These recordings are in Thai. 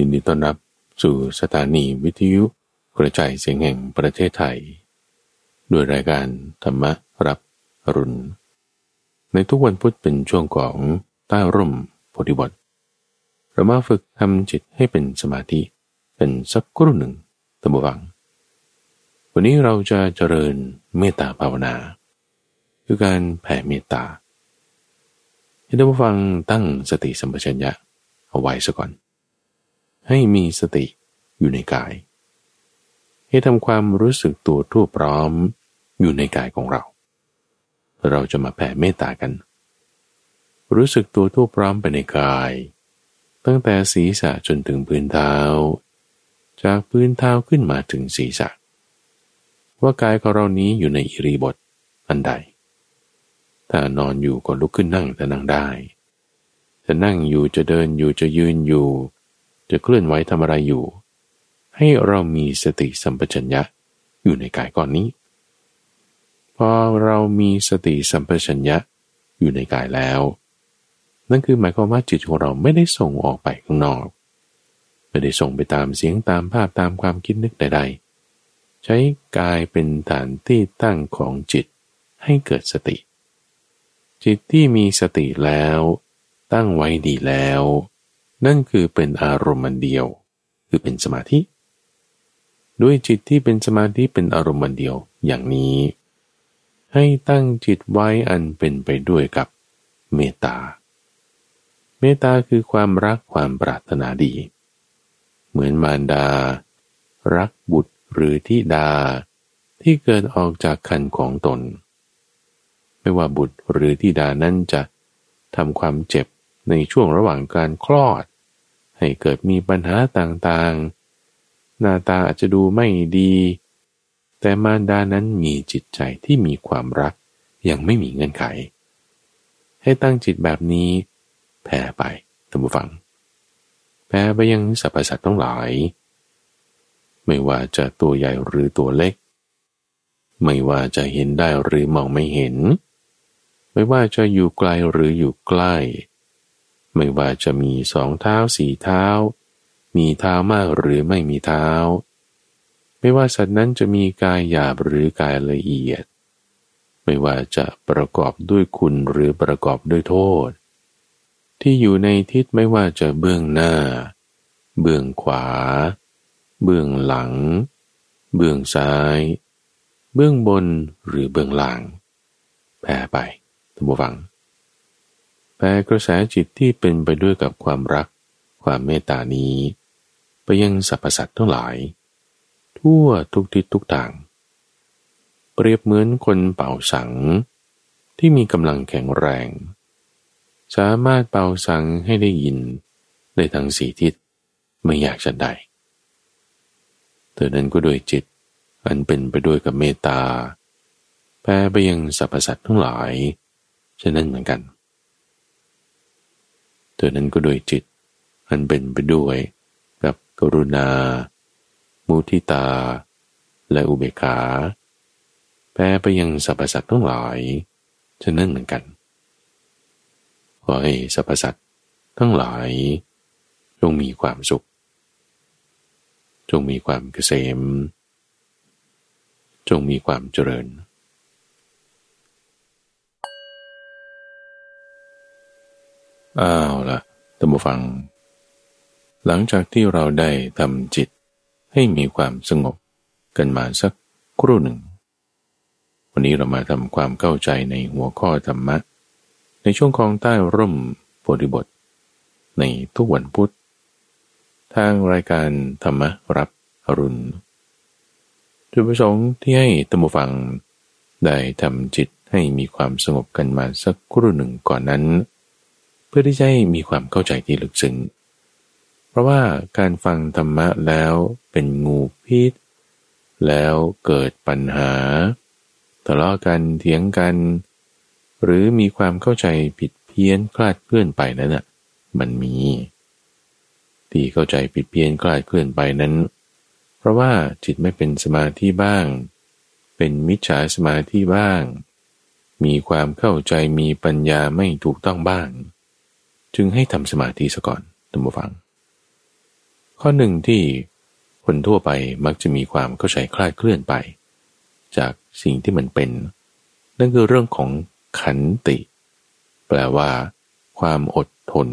ยินดีต้อนรับสู่สถานีวิทยุกระจายเสียงแห่งประเทศไทย ด้วยรายการธรรมรับอรุณ ในทุกวันพุธเป็นช่วงของใต้ร่มโพธิบทเรามาฝึกทำจิตให้เป็นสมาธิเป็นสักครู่หนึ่งตัมวัง วันนี้เราจะเจริญเมตตาภาวนา คือการแผ่เมตตาให้ท่านผู้ฟังตั้งสติสัมปชัญญะเอาไว้ซะก่อน ให้มีสติอยู่ในกาย ให้ทำความรู้สึกตัวทั่วพร้อมอยู่ในกายของเรา เราจะมาแผ่เมตตากัน รู้สึกตัวทั่วพร้อมไปในกาย ตั้งแต่ศีรษะจนถึงพื้นเท้า จากพื้นเท้าขึ้นมาถึงศีรษะ ว่ากายของเรานี้อยู่ในอิริบทอันใด ถ้านอนอยู่ก็ลุกขึ้นนั่งแต่นั่งได้จะนั่งอยู่จะเดินอยู่จะยืนอยู่ จะเคลื่อนไหวทำอะไรอยู่ ให้เรามีสติสัมปชัญญะอยู่ในกายก่อนนี้ พอเรามีสติสัมปชัญญะอยู่ในกายแล้ว นั่นคือหมายความว่าจิตของเราไม่ได้ส่งออกไปข้างนอก ไม่ได้ส่งไปตามเสียงตามภาพตามความคิดนึกใด ๆ ใช้กายเป็นฐานที่ตั้งของจิตให้เกิดสติ จิตที่มีสติแล้ว ตั้งไว้ดีแล้ว นั่นคือเป็นอารมณ์เดียว คือเป็นสมาธิ ด้วยจิตที่เป็นสมาธิเป็นอารมณ์เดียวอย่างนี้ ให้ตั้งจิตไว้อันเป็นไปด้วยกับเมตตา เมตตาคือความรักความปรารถนาดี เหมือนมารดา รักบุตรหรือทิดา ที่เกิดออกจากคันของตน ไม่ว่าบุตรหรือธิดานั้นจะทำความเจ็บในช่วงระหว่างการคลอด ให้เกิดมีปัญหาต่างๆ หน้าตาอาจจะดูไม่ดี แต่มารดานั้นมีจิตใจที่มีความรักยังไม่มีเงื่อนไข ให้ตั้งจิตแบบนี้แผ่ไปท่านผู้ฟัง แผ่ไปยังสรรพสัตว์ทั้งหลาย ไม่ว่าจะตัวใหญ่หรือตัวเล็ก ไม่ว่าจะเห็นได้หรือมองไม่เห็น ไม่ว่าจะอยู่ไกลหรืออยู่ใกล้ ไม่ว่าจะมีสองเท้าสี่เท้า มีเท้ามากหรือไม่มีเท้า ไม่ว่าสัตว์นั้นจะมีกายหยาบหรือกายละเอียด ไม่ว่าจะประกอบด้วยคุณหรือประกอบด้วยโทษ ที่อยู่ในทิศไม่ว่าจะเบื้องหน้า เบื้องขวา เบื้องหลัง เบื้องซ้าย เบื้องบนหรือเบื้องหล่างแผ่ไปท่านผู้ฟัง แปลกระแสจิตที่เป็นไปด้วยกับความรัก ความเมตตานี้ ไปยังสรรพสัตว์ทั้งหลาย ทั่วทุกทิศทุกทาง เปรียบเหมือนคนเป่าสัง ที่มีกำลังแข็งแรง สามารถเป่าสังให้ได้ยินได้ทั้งสี่ทิศไม่อยากจะได้เธอนั้นก็โดยจิต อันเป็นไปด้วยกับเมตตาแผ่ไปยังสรรพสัตว์ทั้งหลายฉะนั้นเหมือนกัน ธอนั้นก็โดยจิตอันเป็นไปด้วยกับกรุณา มุทิตา และอุเบกขา แปลไปยังสรรพสัตว์ทั้งหลายฉะนั้นเหมือนกันขอให้สรรพสัตว์ทั้งหลาย จงมีความสุข จงมีความเกษม จงมีความเจริญ อ้าวละท่านผู้ฟัง หลังจากที่เราได้ทำจิตให้มีความสงบกันมาสักครู่หนึ่ง วันนี้เรามาทำความเข้าใจในหัวข้อธรรมะ ในช่วงของใต้ร่มโพธิบท ในทุกวันพุธ ทางรายการธรรมรับอรุณจุดประสงค์ที่ให้ตัมบูฟัง ได้ทำจิตให้มีความสงบกันมาสักครู่หนึ่งก่อนนั้นเพื่อที่จะให้มีความเข้าใจที่ลึกซึ้งเพราะว่าการฟังธรรมะแล้วเป็นงูพิษ แล้วเกิดปัญหาทะเลาะกันเถียงกัน หรือมีความเข้าใจผิดเพี้ยนคลาดเคลื่อนไปนั้นอะมันมี ที่เข้าใจผิดเพี้ยนคลาดเคลื่อนไปนั้น เพราะว่าจิตไม่เป็นสมาธิบ้าง เป็นมิจฉาสมาธิบ้าง มีความเข้าใจมีปัญญาไม่ถูกต้องบ้าง จึงให้ทำสมาธิซะก่อนท่านผู้ฟัง ข้อหนึ่งที่คนทั่วไปมักจะมีความเข้าใจคลาดเคลื่อนไป จากสิ่งที่มันเป็น นั่นคือเรื่องของขันติ แปลว่า ความอดทน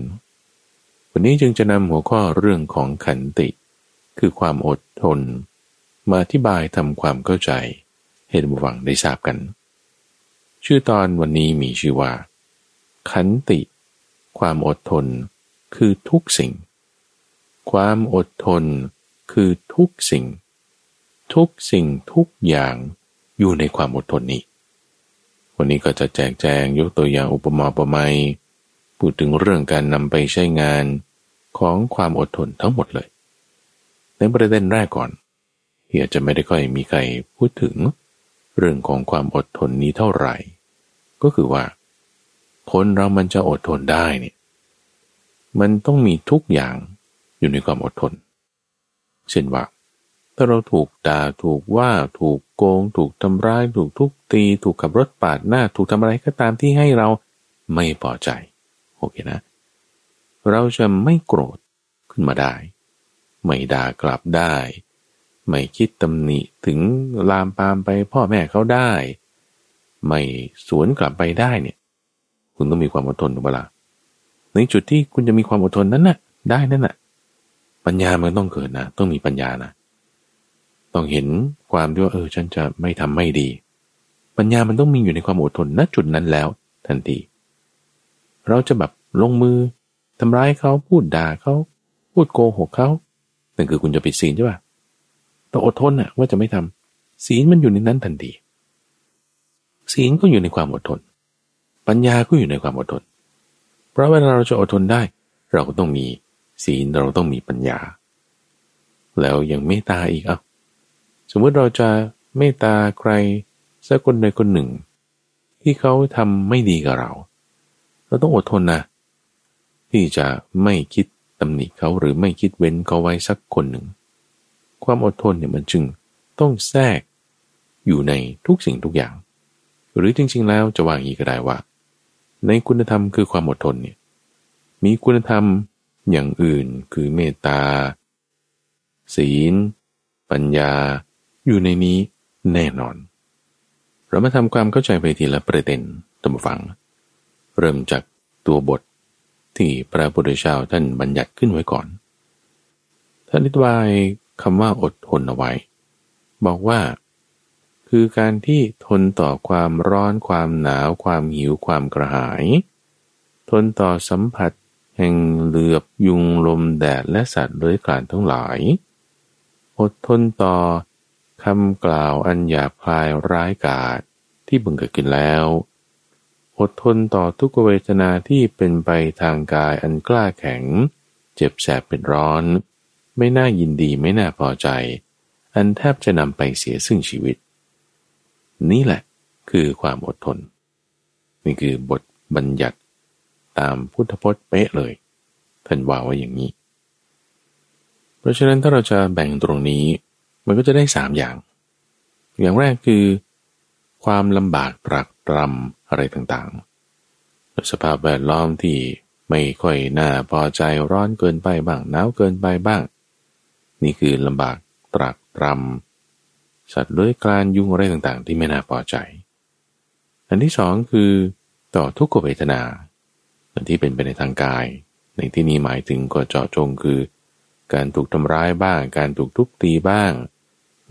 วันนี้จึงจะนำหัวข้อเรื่องของขันติ คือความอดทน มาอธิบายทำความเข้าใจให้ผู้ฟังได้ทราบกัน ชื่อตอนวันนี้มีชื่อว่า ขันติ ความอดทนคือทุกสิ่ง ความอดทนคือทุกสิ่ง ทุกสิ่งทุกอย่างอยู่ในความอดทนนี้ วันนี้ก็จะแจกแจงยกตัวอย่างอุปมาอุปไมยพูดถึงเรื่องการนำไปใช้งานของความอดทนทั้งหมดเลย ในประเด็นแรกก่อนเฮียจะไม่ได้ค่อยมีใครพูดถึง เรื่องของความอดทนนี้เท่าไหร่ ก็คือว่า คนเรามันจะอดทนได้เนี่ยมันต้องมีทุกอย่างอยู่ในความอดทน เช่นว่า ถ้าเราถูกด่าถูกว่าถูกโกง ถูกทำร้าย ถูกทุกตี ถูกขับรถปาดหน้า ถูกทำอะไรก็ตามที่ให้เราไม่พอใจ โอเคนะ เราจะไม่โกรธขึ้นมาได้ ไม่ด่ากลับได้ ไม่คิดตำหนิถึงลามปามไปพ่อแม่เขาได้ ไม่สวนกลับไปได้เนี่ย คุณต้องมีความอดทนถูกปะละ่ะในจุดที่คุณจะมีความอดทนนั้นนะ่ะ ได้นั่นน่ะ ปัญญามันต้องเกิดนะต้องมีปัญญานะ ต้องเห็นความที่ว่าเออ ฉันจะไม่ทำไม่ดี ปัญญามันต้องมีอยู่ในความอดทนณจุดนั้นแล้ว ทันทีเราจะแบบลงมือทำร้ายเขาพูดด่าเขาพูดโกหกเขานั่นคือคุณจะปิดศีลใช่ปะต้องอดทนนะว่าจะไม่ทำศีลมันอยู่ในนั้นทันทีศีลก็อยู่ในความอดทน ปัญญาก็อยู่ในความอดทน เพราะเวลาเราจะอดทนได้ เราก็ต้องมีศีลเราต้องมีปัญญา แล้วยังเมตตาอีกอะสมมติเราจะเมตตาใครสักคนใดคนหนึ่ง ที่เขาทำไม่ดีกับเรา เราต้องอดทนนะที่จะไม่คิดตำหนิเขาหรือไม่คิดเว้นเขาไว้สักคนหนึ่ง ความอดทนเนี่ยมันจึงต้องแทรกอยู่ในทุกสิ่งทุกอย่าง หรือจริง ๆ แล้วจะวาอย่างนี้ก็ได้ว่า ในคุณธรรมคือความอดทนเนี่ยมีคุณธรรมอย่างอื่นคือเมตตา ศีล ปัญญา อยู่ในนี้แน่นอน เรามาทำความเข้าใจไปทีละประเด็นตัมฟัง เริ่มจากตัวบทที่พระพุทธเจ้าท่านบัญญัติขึ้นไว้ก่อน ท่านอธิบายคำว่าอดทนเอาไว้ บอกว่า คือการที่ทนต่อความร้อนความหนาว ความหิวความกระหาย ทนต่อสัมผัส แห่งเหลือบยุงลมแดดและสัตว์เลื้อยคลานทั้งหลาย อดทนต่อคำกล่าวอันหยาบคายร้ายกาจที่บังเกิดขึ้นแล้ว อดทนต่อทุกเวทนาที่เป็นไปทางกายอันกล้าแข็ง เจ็บแสบเป็นร้อน ไม่น่ายินดีไม่น่าพอใจ อันแทบจะนำไปเสียซึ่งชีวิต นี่แหละคือความอดทน นี่คือบทบัญญัติตามพุทธพจน์เป๊ะเลยท่านว่าไว่าอย่างนี้ เพราะฉะนั้นถ้าเราจะแบ่งตรงนี้ มันก็จะได้สามอย่าง อย่างแรกคือ ความลำบากตรักตรำอะไรต่างๆ สภาพแวดล้อมที่ไม่ค่อยน่าพอใจร้อนเกินไปบ้างหนาวเกินไปบ้าง นี่คือลำบากตรากตรำ สัตว์เลื้อยคลานยุ่งอะไรต่างๆ ที่ไม่น่าพอใจ อันที่สองคือต่อทุกขเวทนาอันที่เป็นไปในทางกาย ในที่นี้หมายถึงก็เจาะจงคือ การถูกทำร้ายบ้าง การถูกทุบตีบ้าง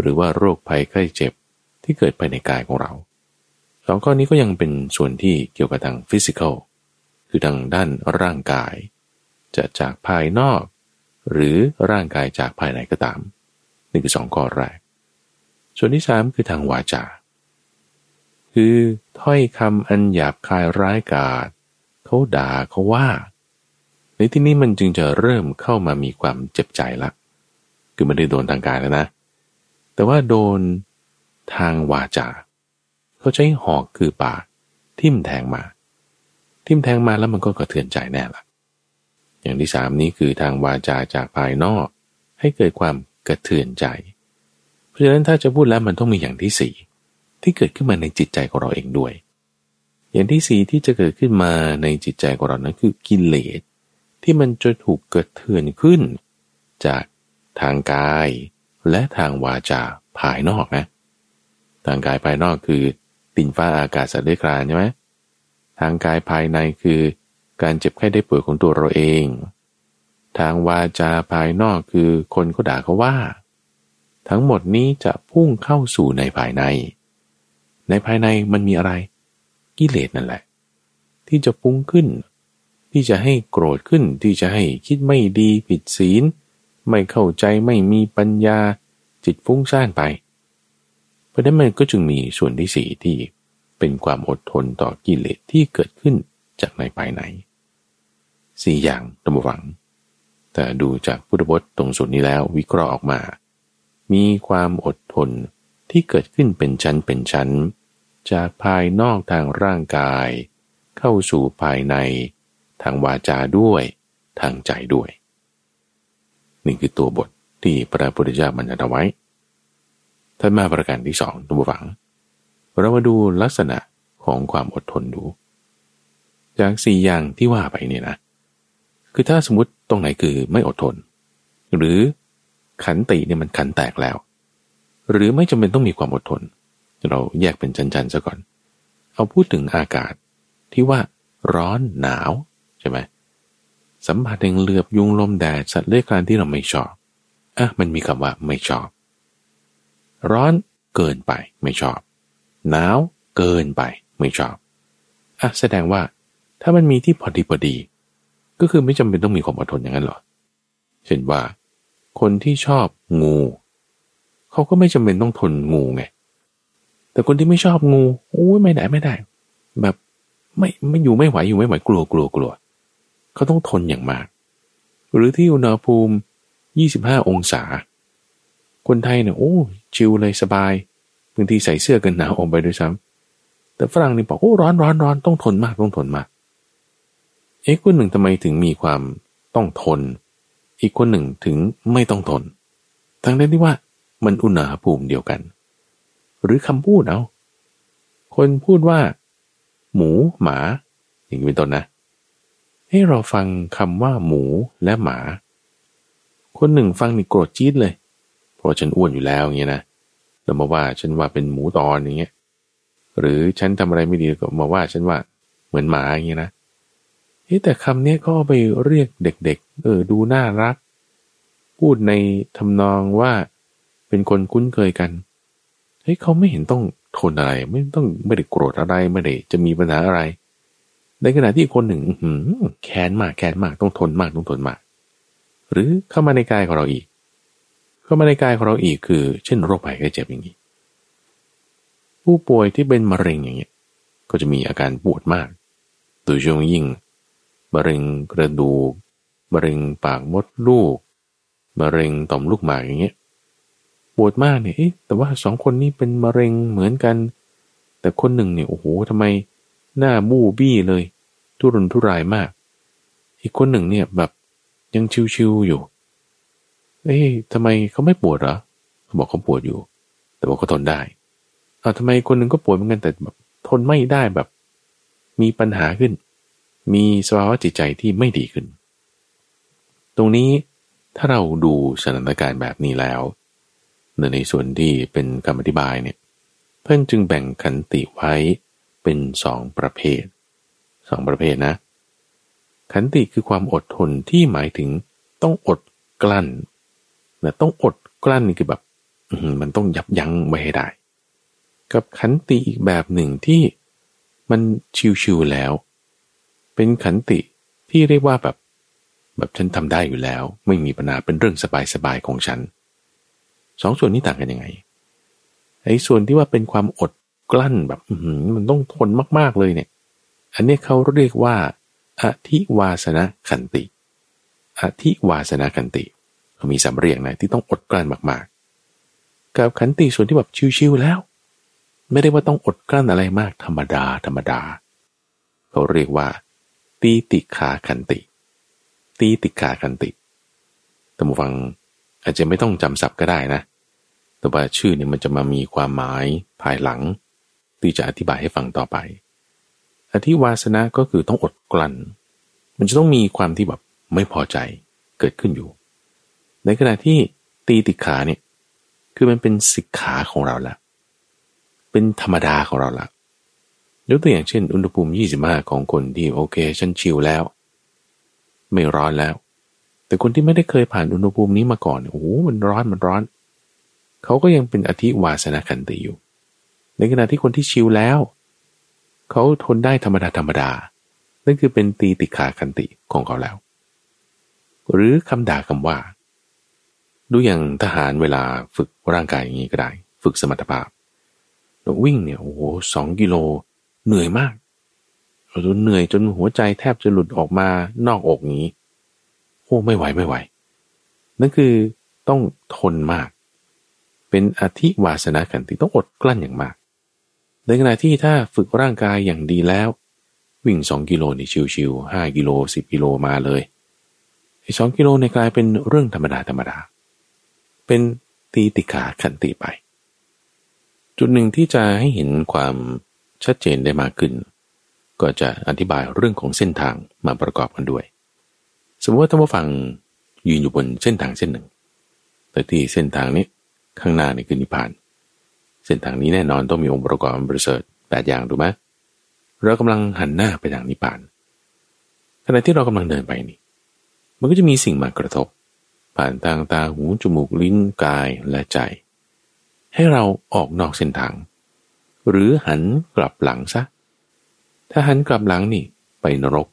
หรือว่าโรคภัยไข้เจ็บที่เกิดภายในกายของเราสองข้อนี้ก็ยังเป็นส่วนที่เกี่ยวกับทางฟิสิกอลคือทางด้านร่างกาย จะจากภายนอก หรือร่างกายจากภายในก็ตามนี่คือสองข้อแรก ส่วนที่สามคือทางวาจา คือถ้อยคำอันหยาบคายร้ายกาจเขาด่าเขาว่า ในที่นี้มันจึงจะเริ่มเข้ามามีความเจ็บใจละคือไม่ได้โดนทางกายแล้วนะ แต่ว่าโดนทางวาจาเขาใช้หอกคือปากทิ่มแทงมา ทิ่มแทงมาแล้วมันก็กระเทือนใจแน่ละอย่างที่สามนี้คือทางวาจาจากภายนอก ให้เกิดความกระเทือนใจ ราะฉะนั้นถ้าจะพูดแล้วมันต้องมีอย่างที่สี่ที่เกิดขึ้นมาในจิตใจของเราเองด้วย อย่างที่สี่ที่จะเกิดขึ้นมาในจิตใจของเรานั้นคือกิเลสที่มันจะถูกกระเทือนขึ้น จากทางกายและทางวาจาภายนอกนะ ทางกายภายนอกคือดินฟ้าอากาศสัตว์เลื้อยคลานใช่ไหมทางกายภายในคือการเจ็บไข้ได้ป่วยของตัวเราเอง ทางวาจาภายนอกคือคนก็ด่าเขาว่า ทั้งหมดนี้จะพุ่งเข้าสู่ในภายใน ในภายในมันมีอะไร กิเลสนั่นแหละ ที่จะพุ่งขึ้น ที่จะให้โกรธขึ้น ที่จะให้คิดไม่ดีผิดศีล ไม่เข้าใจไม่มีปัญญา จิตฟุ้งซ่านไป เพราะนั้นมันก็จึงมีส่วนที่สี่ที่เป็นความอดทนต่อกิเลสที่เกิดขึ้นจากในภายในสี่อย่างตัมวัง แต่ดูจากพุทธบทตรงส่วนนี้แล้ววิเคราะห์ออกมา มีความอดทนที่เกิดขึ้นเป็นชั้นเป็นชั้น จากภายนอกทางร่างกาย เข้าสู่ภายใน ทางวาจาด้วย ทางใจด้วย นี่คือตัวบทที่พระพุทธเจ้าบรรยัติไว้ท่านมาประการที่สองตัวฝัง เรามาดูลักษณะของความอดทนดู จากสี่อย่างที่ว่าไปเนี่ยนะ คือถ้าสมมติตรงไหนคือไม่อดทน หรือ ขันติเนี่ยมันขันแตกแล้ว หรือไม่จำเป็นต้องมีความอดทน เราแยกเป็นชั้นๆซะก่อน เอาพูดถึงอากาศที่ว่าร้อนหนาวใช่ไหมสัมผัสแห่งเหลือบยุงลมแดดสัตว์เลื้อยคลานที่เราไม่ชอบอะมันมีคำว่าไม่ชอบ ร้อนเกินไปไม่ชอบ หนาวเกินไปไม่ชอบอะแสดงว่าถ้ามันมีที่พอดีพอดี ก็คือไม่จำเป็นต้องมีความอดทนอย่างนั้นหรอ เช่นว่า คนที่ชอบงูเขาก็ไม่จำเป็นต้องทนงูไงแต่คนที่ไม่ชอบงูโอ้ยไม่ได้ไม่ได้ แบบไม่ไม่อยู่ไม่ไหวอยู่ไม่ไหวกลัวกลัวกลัวเขาต้องทนอย่างมาก หรือที่อุณหภูมิยี่สิบห้าองศา คนไทยเนี่ยโอ้ชิลเลยสบายบางทีใส่เสื้อกันหนาวออกไปด้วยซ้ำแต่ฝรั่งนี่บอกโอ้ร้อนร้อนร้อนต้องทนมากต้องทนมากเอ๊ะคนหนึ่งทำไมถึงมีความต้องทน อีกคนหนึ่งถึงไม่ต้องทน ทั้งนั้นที่ว่ามันอุณหภูมิเดียวกัน หรือคำพูดเอาคนพูดว่า หมูหมา อย่างนี้เป็นต้นนะ ให้เราฟังคำว่าหมูและหมา คนหนึ่งฟังนี่โกรธจี๊ดเลย เพราะฉันอ้วนอยู่แล้วอย่างเงี้ยนะแล้วมาว่าฉันว่าเป็นหมูตอนอย่างเงี้ย หรือฉันทำอะไรไม่ดีก็มาว่าฉันว่าเหมือนหมาอย่างเงี้ยนะ เฮ้แต่คำนี้ก็ไปเรียกเด็ก ๆ เออ ดูน่ารัก พูดในทำนองว่าเป็นคนคุ้นเคยกัน เฮ้ยเขาไม่เห็นต้องทนอะไร ไม่ต้องไม่ได้โกรธอะไรไม่ได้จะมีปัญหาอะไร ในขณะที่คนหนึ่งแค้นมากแค้นมากต้องทนมากต้องทนมาก หรือเข้ามาในกายของเราอีก เข้ามาในกายของเราอีกคือ เช่นโรคภัยไข้เจ็บอย่างนี้ ผู้ป่วยที่เป็นมะเร็งอย่างเงี้ย ก็จะมีอาการปวดมากโดยเฉพาะยิ่ง มะเร็งกระดูกมะเร็งปากมดลูกมะเร็งต่อมลูกหมากอย่างเงี้ยปวดมากเนี่ยแต่ว่าสองคนนี้เป็นมะเร็งเหมือนกัน แต่คนหนึ่งเนี่ยโอ้โหทำไมหน้าบู้บี้เลย ทุรนทุรายมาก อีกคนหนึ่งเนี่ยแบบยังชิวๆอยู่ เอ้ยทำไมเขาไม่ปวดเหรอเขาบอกเขาปวดอยู่ แต่ว่าเขาทนได้เอาทำไมคนหนึ่งก็ปวดเหมือนกันแต่แบบทนไม่ได้แบบ มีปัญหาขึ้น มีสภาวะจิตใจที่ไม่ดีขึ้น ตรงนี้ถ้าเราดูสถานการณ์แบบนี้แล้ว ในส่วนที่เป็นคำอธิบายเนี่ยเพื่อนจึงแบ่งขันติไว้เป็นสองประเภทสองประเภทนะ ขันติคือความอดทนที่หมายถึงต้องอดกลั้นแต่ต้องอดกลั้นนี่คือแบบมันต้องยับยั้งไว้ให้ได้ กับขันติอีกแบบหนึ่งที่มันชิวๆแล้ว เป็นขันติที่เรียกว่าแบบ แบบฉันทำได้อยู่แล้ว ไม่มีปัญหาเป็นเรื่องสบายๆของฉันสองส่วนนี้ต่างกันยังไงไอ้ส่วนที่ว่าเป็นความอดกลั้นแบบมันต้องทนมากๆเลยเนี่ย อันนี้เขาเรียกว่าอธิวาสนาขันติอธิวาสนาขันติเขามีสำเรียงนะที่ต้องอดกลั้นมากๆ กับขันติส่วนที่แบบชิวๆแล้ว ไม่ได้ว่าต้องอดกลั้นอะไรมากธรรมดาธรรมดา เขาเรียกว่า ตีติขาขันติ ตีติขาขันติท่านผู้ฟังอาจจะไม่ต้องจำศัพท์ก็ได้นะ แต่ว่าชื่อเนี่ยมันจะมามีความหมายภายหลัง ที่จะอธิบายให้ฟังต่อไปอธิวาสนะก็คือต้องอดกลั้น มันจะต้องมีความที่แบบไม่พอใจเกิดขึ้นอยู่ ในขณะที่ตีติขาเนี่ย คือมันเป็นสิกขาของเราละ เป็นธรรมดาของเราละ ยกตัวอย่างเช่น อุณหภูมิ 25 ของคนที่โอเคฉันชิลแล้ว ไม่ร้อนแล้ว แต่คนที่ไม่ได้เคยผ่านอุณหภูมินี้มาก่อนโอ้โหมันร้อนมันร้อน เขาก็ยังเป็นอธิวาสนาคันติอยู่ ในขณะที่คนที่ชิลแล้ว เขาทนได้ธรรมดาธรรมดานั่นคือเป็นตีติขาคันติของเขาแล้ว หรือคำด่าคำว่า ดูอย่างทหารเวลาฝึกร่างกายอย่างนี้ก็ได้ ฝึกสมรรถภาพวิ่งเนี่ยโอ้โหสองกิโล เหนื่อยมากเราเหนื่อยจนหัวใจแทบจะหลุดออกมานอกอกนี้โอ้ไม่ไหวไม่ไหว นั่นคือต้องทนมาก เป็นอธิวาสนาขันติต้องอดกลั้นอย่างมาก ในขณะที่ถ้าฝึกร่างกายอย่างดีแล้ว วิ่งสองกิโลนี่ชิวๆห้ากิโลสิบกิโลมาเลยไอ้สองกิโลในกลายเป็นเรื่องธรรมดาธรรมดา เป็นตีติขาขันติไป จุดหนึ่งที่จะให้เห็นความ ชัดเจนได้มากขึ้น ก็จะอธิบายเรื่องของเส้นทางมาประกอบกันด้วย สมมติว่าท่านผู้ฟังยืนอยู่บนเส้นทางเส้นหนึ่ง แต่ที่เส้นทางนี้ข้างหน้านี่คือนิพพาน เส้นทางนี้แน่นอนต้องมีองค์ประกอบประเสริฐแปดอย่างถูกไหมเรากำลังหันหน้าไปทางนิพพานขณะที่เรากำลังเดินไปนี่ มันก็จะมีสิ่งมากระทบ ผ่านทางตาหูจมูกลิ้นกายและใจ ให้เราออกนอกเส้นทาง หรือหันกลับหลังซะ ถ้าหันกลับหลังนี่ ไปนรก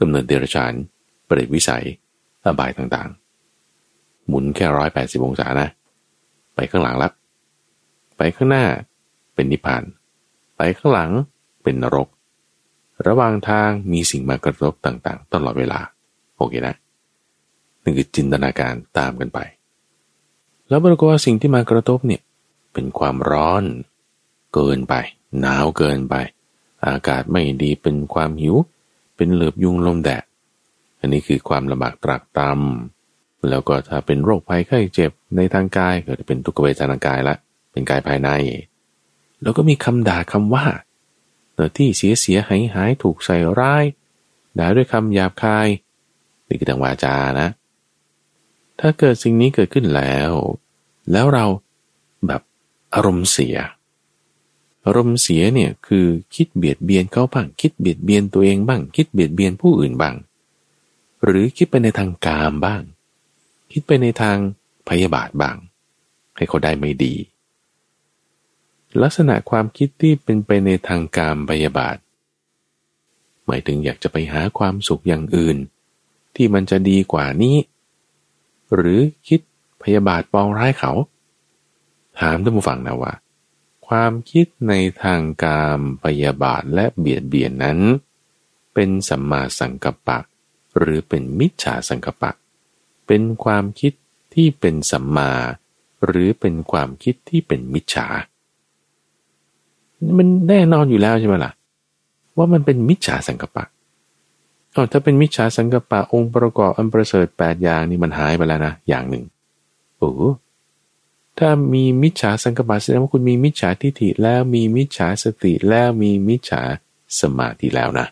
กำเนิดเดรัจฉาน เปรตวิสัย อบายต่างๆ หมุนแค่ร้อยแปดสิบองศานะ ไปข้างหลังล้วไปข้างหน้าเป็นนิพพาน ไปข้างหลังเป็นนรก ระหว่างทางมีสิ่งมากระทบต่างๆ ตลอดเวลา โอเคนะนี่นคือจินตนาการตามกันไป แล้วปรากฏว่าสิ่งที่มากระทบเนี่ยเป็นความร้อน เกินไป หนาวเกินไป อากาศไม่ดีเป็นความหิว เป็นเหลือบยุงลมแดด อันนี้คือความลำบากตรากตรำแล้วก็ถ้าเป็นโรคภัยไข้เจ็บในทางกายก็จะเป็นทุกขเวทนากายละ เป็นกายภายใน แล้วก็มีคำด่าคำว่าเนื้อที่เสียเสียหายหายถูกใส่ร้ายด่าด้วยคำหยาบคายนี่คือทางวาจานะ ถ้าเกิดสิ่งนี้เกิดขึ้นแล้ว แล้วเราแบบอารมณ์เสีย อารมณ์เสียเนี่ยคือคิดเบียดเบียนเขาบ้าง คิดเบียดเบียนตัวเองบ้าง คิดเบียดเบียนผู้อื่นบ้าง หรือคิดไปในทางกามบ้าง คิดไปในทางพยาบาทบ้าง ให้เขาได้ไม่ดี ลักษณะความคิดที่เป็นไปในทางการพยาบาท หมายถึงอยากจะไปหาความสุขอย่างอื่น ที่มันจะดีกว่านี้ หรือคิดพยาบาทปองร้ายเขา ถามท่านผู้ฟังนะว่า ความคิดในทางการพยาบาทและเบียดเบียนนั้น เป็นสัมมาสังกัปปะ หรือเป็นมิจฉาสังกัปปะ เป็นความคิดที่เป็นสัมมา หรือเป็นความคิดที่เป็นมิจฉา มันแน่นอนอยู่แล้วใช่ไหมล่ะ ว่ามันเป็นมิจฉาสังกัปะอ๋อถ้าเป็นมิจฉาสังกปะองค์ประกอบอันประเสริฐแปดอย่างนี่มันหายไปแล้วนะอย่างหนึ่งโอ้ ถ้ามีมิจฉาสังกปะแสดงว่าคุณมีมิจฉาทิฏฐิแล้วมีมิจฉาสติแล้วมีมิจฉาสมาธิแล้วนะ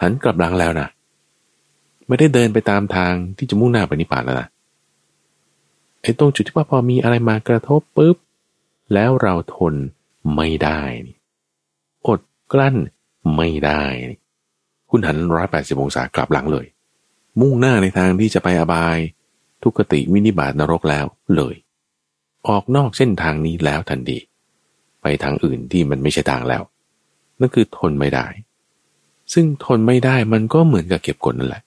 หันกลับหลังแล้วนะไม่ได้เดินไปตามทางที่จะมุ่งหน้าไปนิพพานแล้วนะไอ้ตรงจุดที่ว่าพอมีอะไรมากระทบปุ๊บแล้วเราทนไม่ได้ อดกลั้นไม่ได้ คุณหันร้อยแปดสิบองศากลับหลังเลย มุ่งหน้าในทางที่จะไปอบาย ทุกติวินิบาตนรกแล้วเลย ออกนอกเส้นทางนี้แล้วทันทีไปทางอื่นที่มันไม่ใช่ทางแล้ว นั่นคือทนไม่ได้ ซึ่งทนไม่ได้มันก็เหมือนกับเก็บกดนั่นแหละ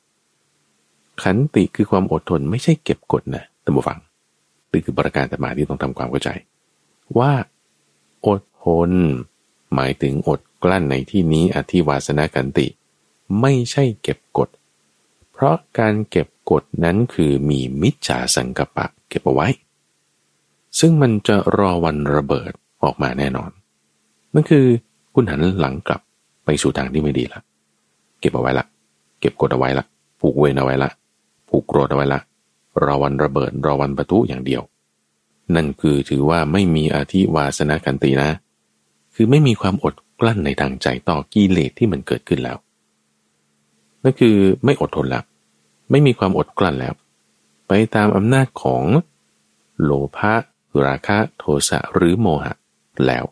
ขันติคือความอดทนไม่ใช่เก็บกดนะท่านผู้ฟังนี่คือประการต่มาที่ต้องทำความเข้าใจ ว่า อดทน หมายถึงอดกลั้นในที่นี้อธิวาสนากันติ ไม่ใช่เก็บกด เพราะการเก็บกดนั้นคือมีมิจฉาสังกปะเก็บเอาไว้ ซึ่งมันจะรอวันระเบิดออกมาแน่นอน นั่นคือคุณหันหลังกลับไปสู่ทางที่ไม่ดีละเก็บเอาไว้ละ เก็บกดเอาไว้ละ ผูกเวรเอาไว้ละ ผูกโกรธเอาไว้ละ รอวันระเบิด รอวันประทุอย่างเดียว นั่นคือถือว่าไม่มีอาธิวาสนากันตินะ คือไม่มีความอดกลั้นในทางใจต่อกิเลสที่มันเกิดขึ้นแล้ว นั่นคือไม่อดทนแล้ว ไม่มีความอดกลั้นแล้ว ไปตามอำนาจของโลภะ ราคะโทสะหรือโมหะแล้ว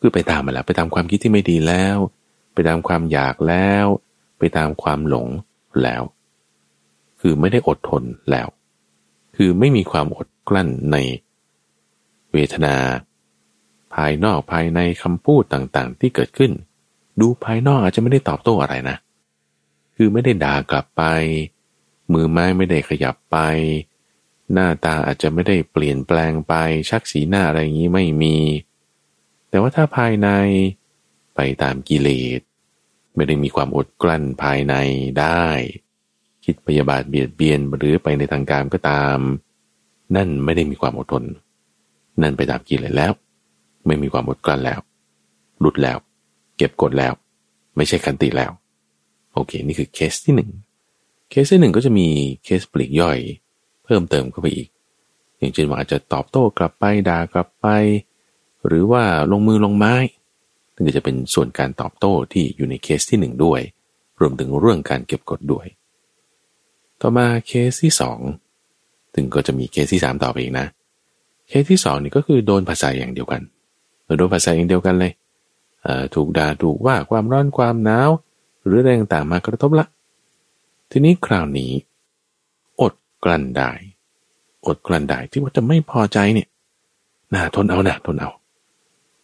คือไปตามมาแล้วไปตามความคิดที่ไม่ดีแล้ว ไปตามความอยากแล้ว ไปตามความหลงแล้ว คือไม่ได้อดทนแล้ว คือไม่มีความอดกลั้นใน เวทนา ภายนอกภายในคำพูดต่างๆ ที่เกิดขึ้น ดูภายนอกอาจจะไม่ได้ตอบโต้อะไรนะ คือไม่ได้ด่ากลับไป มือไม้ไม่ได้ขยับไป หน้าตาอาจจะไม่ได้เปลี่ยนแปลงไปชักสีหน้าอะไรอย่างนี้ไม่มี แต่ว่าถ้าภายในไปตามกิเลส ไม่ได้มีความอดกลั้นภายในได้ คิดพยาบาทเบียดเบียนหรือไปในทางการก็ตาม นั่นไม่ได้มีความอดทน นั่นไปตามกิเลสแล้ว ไม่มีความอดกลั้นแล้วหลุดแล้ว เก็บกดแล้ว ไม่ใช่ขันติแล้ว โอเค นี่คือเคสที่หนึ่งเคสที่หนึ่งก็จะมีเคสปลีกย่อย เพิ่มเติมเข้าไปอีก อย่างเช่นว่าอาจจะตอบโต้กลับไปด่ากลับไป หรือว่าลงมือลงไม้นั่นก็จะเป็นส่วนการตอบโต้ที่อยู่ในเคสที่หนึ่งด้วย รวมถึงเรื่องการเก็บกดด้วย ต่อมาเคสที่สองถึงก็จะมีเคสที่สามต่อไปอีกนะ เคสที่สองนี่ก็คือโดนผัสสะอย่างเดียวกันโดนผัสสะอย่างเดียวกันเลยถูกด่าถูกว่าความร้อนความหนาว หรืออะไรต่างๆมากระทบละ ทีนี้คราวนี้ กลั้นได้ อดกลั้นได้ที่ว่าจะไม่พอใจเนี่ยนะทนเอานะทนเอา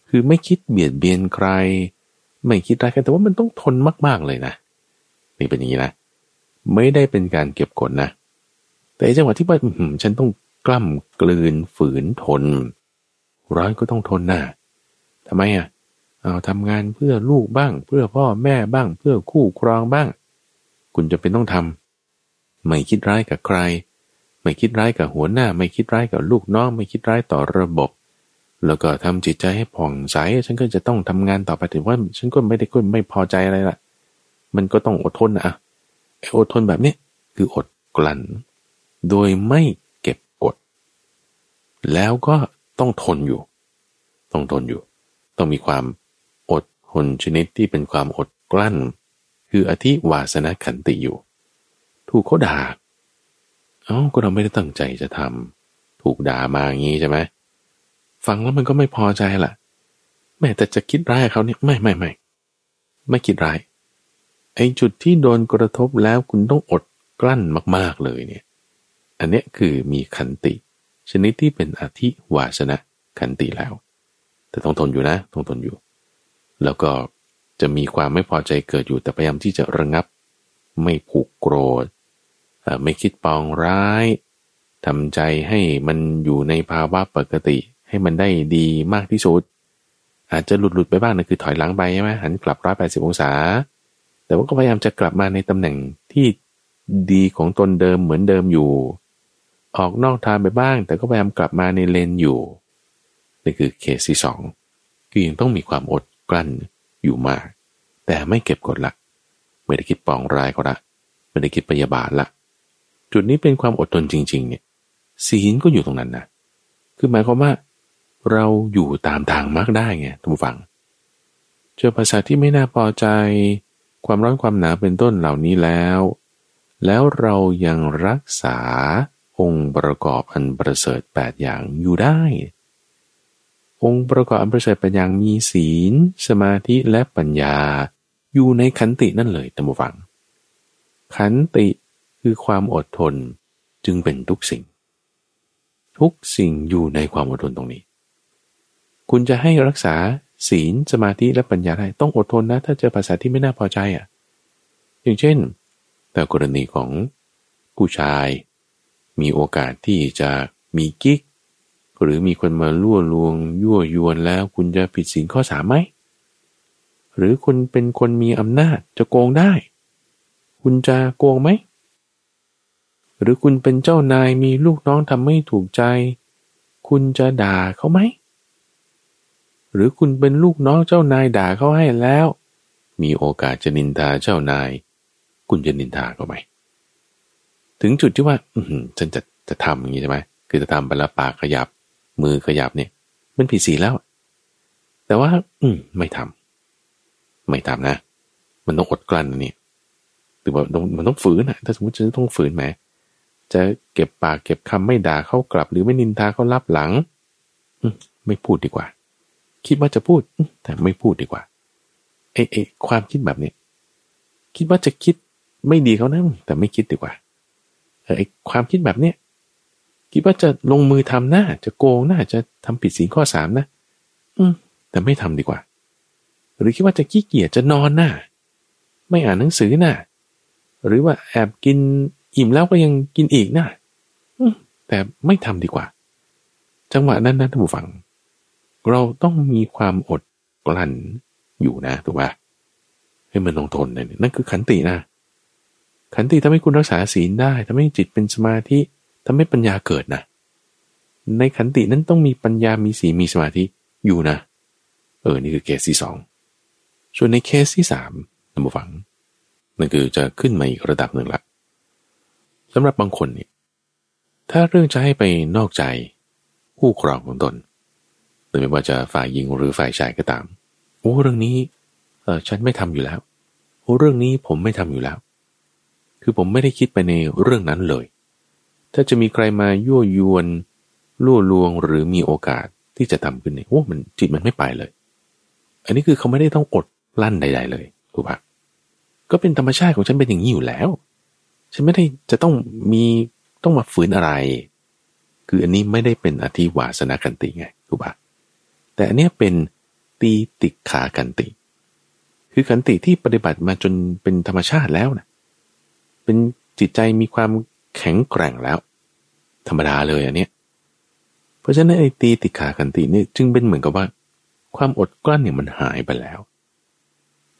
คือไม่คิดเบียดเบียนใคร ไม่คิดอะไรแต่ว่ามันต้องทนมาก ๆเลยนะ นี่เป็นอย่างนี้นะ ไม่ได้เป็นการเก็บกดนะ แต่จังหวะที่ว่าฉันต้องกล้ำกลืนฝืนทน ร้อนก็ต้องทนน่ะทำไมอะเอาทำงานเพื่อลูกบ้าง เพื่อพ่อแม่บ้าง เพื่อคู่ครองบ้าง คุณจะเป็นต้องทำ ไม่คิดร้ายกับใคร ไม่คิดร้ายกับหัวหน้า ไม่คิดร้ายกับลูกน้อง ไม่คิดร้ายต่อระบบ แล้วก็ทำจิตใจให้ผ่องใส ฉันก็จะต้องทำงานต่อไปถึงว่าฉันก็ไม่ได้ก็ไม่พอใจอะไรละมันก็ต้องอดทนนะอะอดทนแบบนี้คืออดกลั้นโดยไม่เก็บกด แล้วก็ต้องทนอยู่ ต้องทนอยู่ ต้องมีความอดทนชนิดที่เป็นความอดกลั้น คืออธิวาสนาขันติอยู่ ถูกเขาด่า เอ้าก็เราไม่ได้ตั้งใจจะทำถูกด่ามาอย่างนี้ใช่ไหมฟังแล้วมันก็ไม่พอใจล่ะ แม่แต่จะคิดร้ายเขาเนี่ยไม่ไม่ไม่ไม่คิดร้ายไอ้จุดที่โดนกระทบแล้วคุณต้องอดกลั้นมาก ๆเลยเนี่ย อันนี้คือมีขันติ ชนิดที่เป็นอธิวาสนะขันติแล้ว แต่ต้องทนอยู่นะต้องทนอยู่ แล้วก็จะมีความไม่พอใจเกิดอยู่แต่พยายามที่จะระงับ ไม่ผูกโกรธ ไม่คิดปองร้ายทำใจให้มันอยู่ในภาวะปกติ ให้มันได้ดีมากที่สุด อาจจะหลุดหลุดไปบ้างนะคือถอยหลังไปใช่ไหมหันกลับร้อยแปดสิบองศา แต่ว่าก็พยายามจะกลับมาในตำแหน่งที่ดีของตนเดิมเหมือนเดิมอยู่ ออกนอกทางไปบ้าง แต่ก็พยายามกลับมาในเลนอยู่นี่คือเคสที่สองคือยังต้องมีความอดกลั้นอยู่มาก แต่ไม่เก็บกดละไม่ได้คิดปองร้ายก็ละไม่ได้คิดพยาบาทละ จุดนี้เป็นความอดทนจริง ๆ เนี่ยศีลก็อยู่ตรงนั้นนะคือหมายความว่า เราอยู่ตามทางมากได้ไงท่านผู้ฟัง เจอภาษาที่ไม่น่าพอใจ ความร้อนความหนาวเป็นต้นเหล่านี้แล้ว แล้วเรายังรักษาองค์ประกอบอันประเสริฐแปดอย่างอยู่ได้ องค์ประกอบอันประเสริฐแปดอย่างมีศีล สมาธิและปัญญา อยู่ในขันตินั่นเลยท่านผู้ฟัง ขันติ คือความอดทนจึงเป็นทุกสิ่ง ทุกสิ่งอยู่ในความอดทนตรงนี้ คุณจะให้รักษาศีลสมาธิและปัญญาได้ต้องอดทนนะ ถ้าเจอภาษาที่ไม่น่าพอใจอะ อย่างเช่น แต่กรณีของผู้ชาย มีโอกาสที่จะมีกิ๊ก หรือมีคนมาล่วลวง ยั่วยวนแล้ว คุณจะผิดศีลข้อสามไหมหรือคุณเป็นคนมีอำนาจจะโกงได้ คุณจะโกงไหม หรือคุณเป็นเจ้านายมีลูกน้องทำไม่ถูกใจ คุณจะด่าเขาไหม หรือคุณเป็นลูกน้องเจ้านายด่าเขาให้แล้ว มีโอกาสจะนินทาเจ้านาย คุณจะนินทาเขาไหม ถึงจุดที่ว่า อืฉันจะจะทำอย่างนี้ใช่ไหมคือจะทำไปแล้วปากขยับ มือขยับเนี่ย มันผิดศีลแล้ว แต่ว่า อืม ไม่ทำไม่ทำนะ มันต้องอดกลั้นนี่ถือว่ามันต้องฝืนนะถ้าสมมติจะต้องฝืนแหม จะเก็บปากเก็บคำไม่ด่าเขากลับ หรือไม่นินทาเขารับหลังไม่พูดดีกว่า คิดว่าจะพูด แต่ไม่พูดดีกว่า เอเอความคิดแบบนี้คิดว่าจะคิดไม่ดีเขานะแต่ไม่คิดดีกว่าเออไอความคิดแบบเนี้ยคิดว่าจะลงมือทำหน้าจะโกงหน้าจะทำผิดสีข้อสามนะ อืม แต่ไม่ทำดีกว่า หรือคิดว่าจะขี้เกียจจะนอนหน้า ไม่อ่านหนังสือหน้า หรือว่าแอบกิน อิ่มแล้วก็ยังกินอีกนะแต่ไม่ทำดีกว่า จังหวะนั้นนะท่านผู้ฟัง เราต้องมีความอดกลั้นอยู่นะถูกป่ะให้มันต้องทนเนี่ยนั่นคือขันตินะ ขันติทำให้คุณรักษาศีลได้ทำให้จิตเป็นสมาธิทำให้ปัญญาเกิดนะ ในขันตินั้นต้องมีปัญญามีศีลมีสมาธิอยู่นะ เออ นี่คือเคสที่สองส่วนในเคสที่สามท่านผู้ฟังนั่นคือจะขึ้นมาอีกระดับหนึ่งละ สำหรับบางคนเนี่ยถ้าเรื่องจะให้ไปนอกใจคู่ครองของตนไม่ว่าจะฝ่ายหญิงหรือฝ่ายชายก็ตามโอ้เรื่องนี้เออฉันไม่ทำอยู่แล้วโอ้เรื่องนี้ผมไม่ทำอยู่แล้ว คือผมไม่ได้คิดไปในเรื่องนั้นเลย ถ้าจะมีใครมายั่วยวนล่วลวงหรือมีโอกาสที่จะทำขึ้นเนี่ยโอ้มันจิตมันไม่ไปเลย อันนี้คือเขาไม่ได้ต้องอดลั่นใด ๆ เลยถูกปะก็เป็นธรรมชาติของฉันเป็นอย่างนี้อยู่แล้ว ฉันไม่ได้จะต้องมีต้องมาฝืนอะไร คืออันนี้ไม่ได้เป็นอธิวาสนากันติไงถูกปะแต่อันนี้เป็นตีติขากันติ คือกันติที่ปฏิบัติมาจนเป็นธรรมชาติแล้วนะเป็นจิตใจมีความแข็งแกร่งแล้ว ธรรมดาเลยอันเนี้ยเพราะฉะนั้นไอ้ตีติขากันตินี่จึงเป็นเหมือนกับว่า ความอดกลั้นเนี่ยมันหายไปแล้ว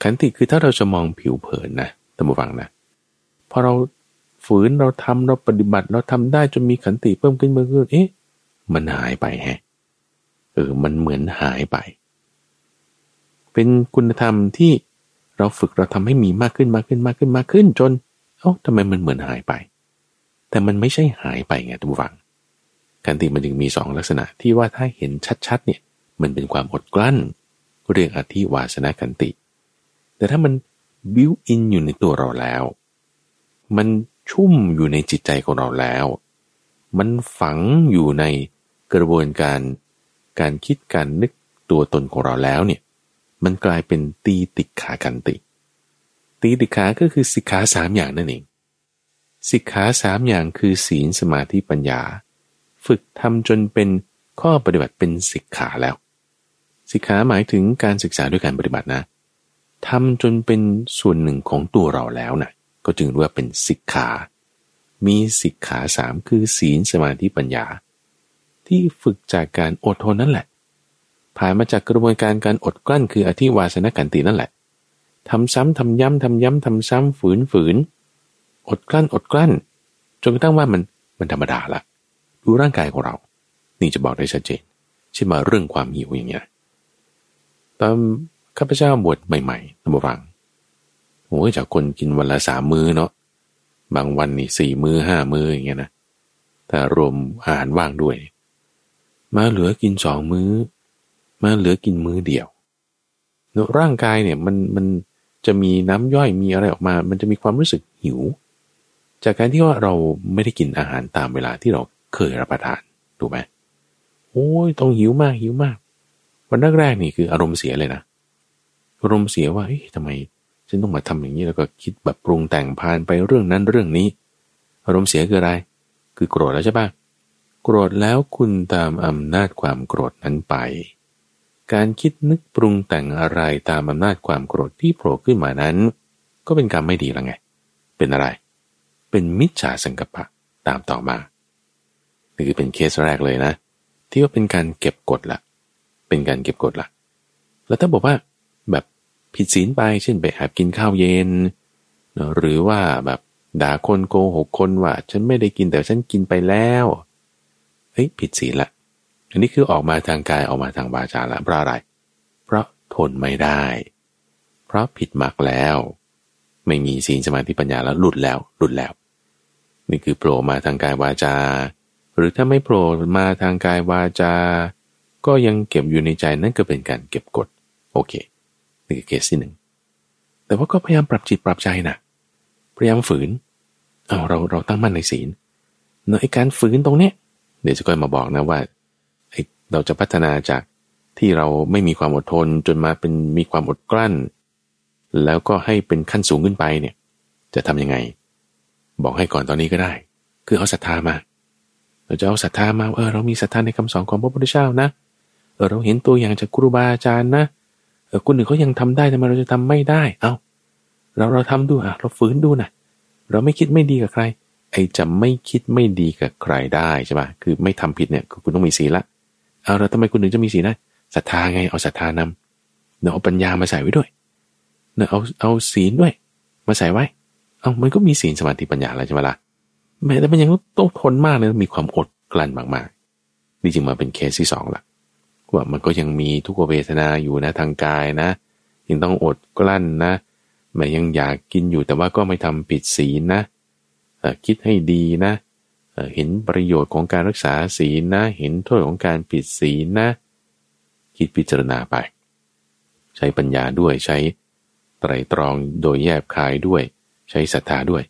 ขันติคือถ้าเราจะมองผิวเผินนะท่านผู้ฟังนะพอเรา ฝืนเราทำเราปฏิบัติเราทำได้จนมีขันติเพิ่มขึ้นเพิ่มขึ้นเอ๊ะมันหายไปแฮะเออมันเหมือนหายไป เป็นคุณธรรมที่เราฝึกเราทำให้มีมากขึ้นมากขึ้นมากขึ้นมากขึ้น จนเอ้าทำไมมันเหมือนหายไป แต่มันไม่ใช่หายไปไงท่านผู้ฟังขันติมันจึงมีสองลักษณะที่ว่าถ้าเห็นชัดๆเนี่ยมันเป็นความอดกลั้น เรียกอธิวาสนาขันติ แต่ถ้ามันบิวอินอยู่ในตัวเราแล้ว มัน ชุ่มอยู่ในจิตใจของเราแล้ว มันฝังอยู่ในกระบวนการการคิดการนึกตัวตนของเราแล้วเนี่ย มันกลายเป็นตีติขากันติ ตีติขาก็คือสิกขาสามอย่างนั่นเอง สิกขาสามอย่างคือศีลสมาธิปัญญา ฝึกทำจนเป็นข้อปฏิบัติเป็นสิกขาแล้ว สิกขาหมายถึงการศึกษาด้วยการปฏิบัตินะทำจนเป็นส่วนหนึ่งของตัวเราแล้วนะ ก็จึงเรียกว่าเป็นสิกขา มีสิกขาสามคือศีลสมาธิปัญญา ที่ฝึกจากการอดทนนั่นแหละ ผ่านมาจากกระบวนการการอดกลั้นคืออธิวาสนกันตินั่นแหละทำซ้ำทำย้ำทำย้ำทำซ้ำฝืนฝืน อดกลั้นอดกลั้น จนกระทั่งว่ามันมันธรรมดาละดูร่างกายของเรา นี่จะบอกได้ชัดเจนเช่นมาเรื่องความหิวอย่างเงี้ยตอนข้าพเจ้าบวชใหม่ๆท่านผู้ฟัง โอ้ยจากคนกินวันละสามมื้อเนาะบางวันนี่สี่มื้อห้ามื้ออย่างเงี้ยนะถ้ารวมอาหารว่างด้วย มาเหลือกินสองมื้อ มาเหลือกินมื้อเดียวเนร่างกายเนี่ยมันมันจะมีน้ำย่อยมีอะไรออกมา มันจะมีความรู้สึกหิว จากการที่ว่าเราไม่ได้กินอาหารตามเวลาที่เราเคยรับประทานถูกไหมโอ้ยต้องหิวมากหิวมาก วันแรกๆนี่คืออารมณ์เสียเลยนะอารมณ์เสียว่าเฮ้ยทำไม ฉันต้องมาทำอย่างนี้แล้วก็คิดแบบปรุงแต่งผ่านไปเรื่องนั้นเรื่องนี้ อารมณ์เสียคืออะไร คือโกรธแล้วใช่ปะโกรธแล้วคุณตามอำนาจความโกรธนั้นไป การคิดนึกปรุงแต่งอะไรตามอำนาจความโกรธที่โผล่ขึ้นมานั้น ก็เป็นกรรมไม่ดีแล้วไง เป็นอะไร เป็นมิจฉาสังกัปปะตามต่อมานี่คือเป็นเคสแรกเลยนะ ที่ว่าเป็นการเก็บกดละเป็นการเก็บกดละแล้วถ้าบอกว่าแบบ ผิดศีลไปเช่นไปแอบกินข้าวเย็น หรือว่าแบบด่าคนโกหกคนว่า ฉันไม่ได้กินแต่ฉันกินไปแล้วเฮ้ยผิดศีลละอันนี้คือออกมาทางกายออกมาทางวาจาละเพราะอะไร เพราะทนไม่ได้ เพราะผิดมากแล้ว ไม่มีศีลสมาธิปัญญาแล้วหลุดแล้วหลุดแล้ว นี่คือโผล่มาทางกายวาจา หรือถ้าไม่โผล่มาทางกายวาจา ก็ยังเก็บอยู่ในใจนั่นก็เป็นการเก็บกดโอเค นี่คือเคสที่หนึ่งแต่ว่าก็พยายามปรับจิตปรับใจนะพยายามฝืนเอาเราเราตั้งมั่นในศีลเนาะไอ้การฝืนตรงเนี้ยเดี๋ยวจะค่อยมาบอกนะว่าไอ้เราจะพัฒนาจากที่เราไม่มีความอดทนจนมาเป็นมีความอดกลั้น แล้วก็ให้เป็นขั้นสูงขึ้นไปเนี่ย จะทํำยังไง บอกให้ก่อนตอนนี้ก็ได้ คือเอาศรัทธามา เราจะเอาศรัทธามาเออเรามีศรัทธาในคำสอนของพระพุทธเจ้านะเออเราเห็นตัวอย่างจากครูบาอาจารย์นะเออคนหนึ่งเขายังทำได้ทำไมเราจะทำไม่ได้ เอาเราเราทำดูอะ เราฝืนดูนะเราไม่คิดไม่ดีกับใคร ไอ้จะไม่คิดไม่ดีกับใครได้ใช่ปะคือไม่ทำผิดเนี่ยคุณต้องมีศีลละเอาเราทำไมคุณถึงจะมีศีลได้ศรัทธาไงเอาศรัทธานำเนาะเอาปัญญามาใส่ไว้ด้วยเนาะเอาเอาศีลด้วย มาใส่ไว้ เอามันก็มีศีลสมาธิปัญญาแล้วใช่ไหมล่ะแม้แต่มันยังต้องทนมากเลยมีความอดกลั้นมากๆนี่จึงมาเป็นเคสที่สองละ ว่ามันก็ยังมีทุกเวทนาอยู่นะทางกายนะยังต้องอดกลั้นนะแม้ยังอยากกินอยู่แต่ว่าก็ไม่ทำผิดศีลนะคิดให้ดีนะเห็นประโยชน์ของการรักษาศีลนะ เห็นโทษของการผิดศีลนะ คิดพิจารณาไป ใช้ปัญญาด้วยใช้ไตรตรองโดยแยบคายด้วย ใช้ศรัทธาด้วย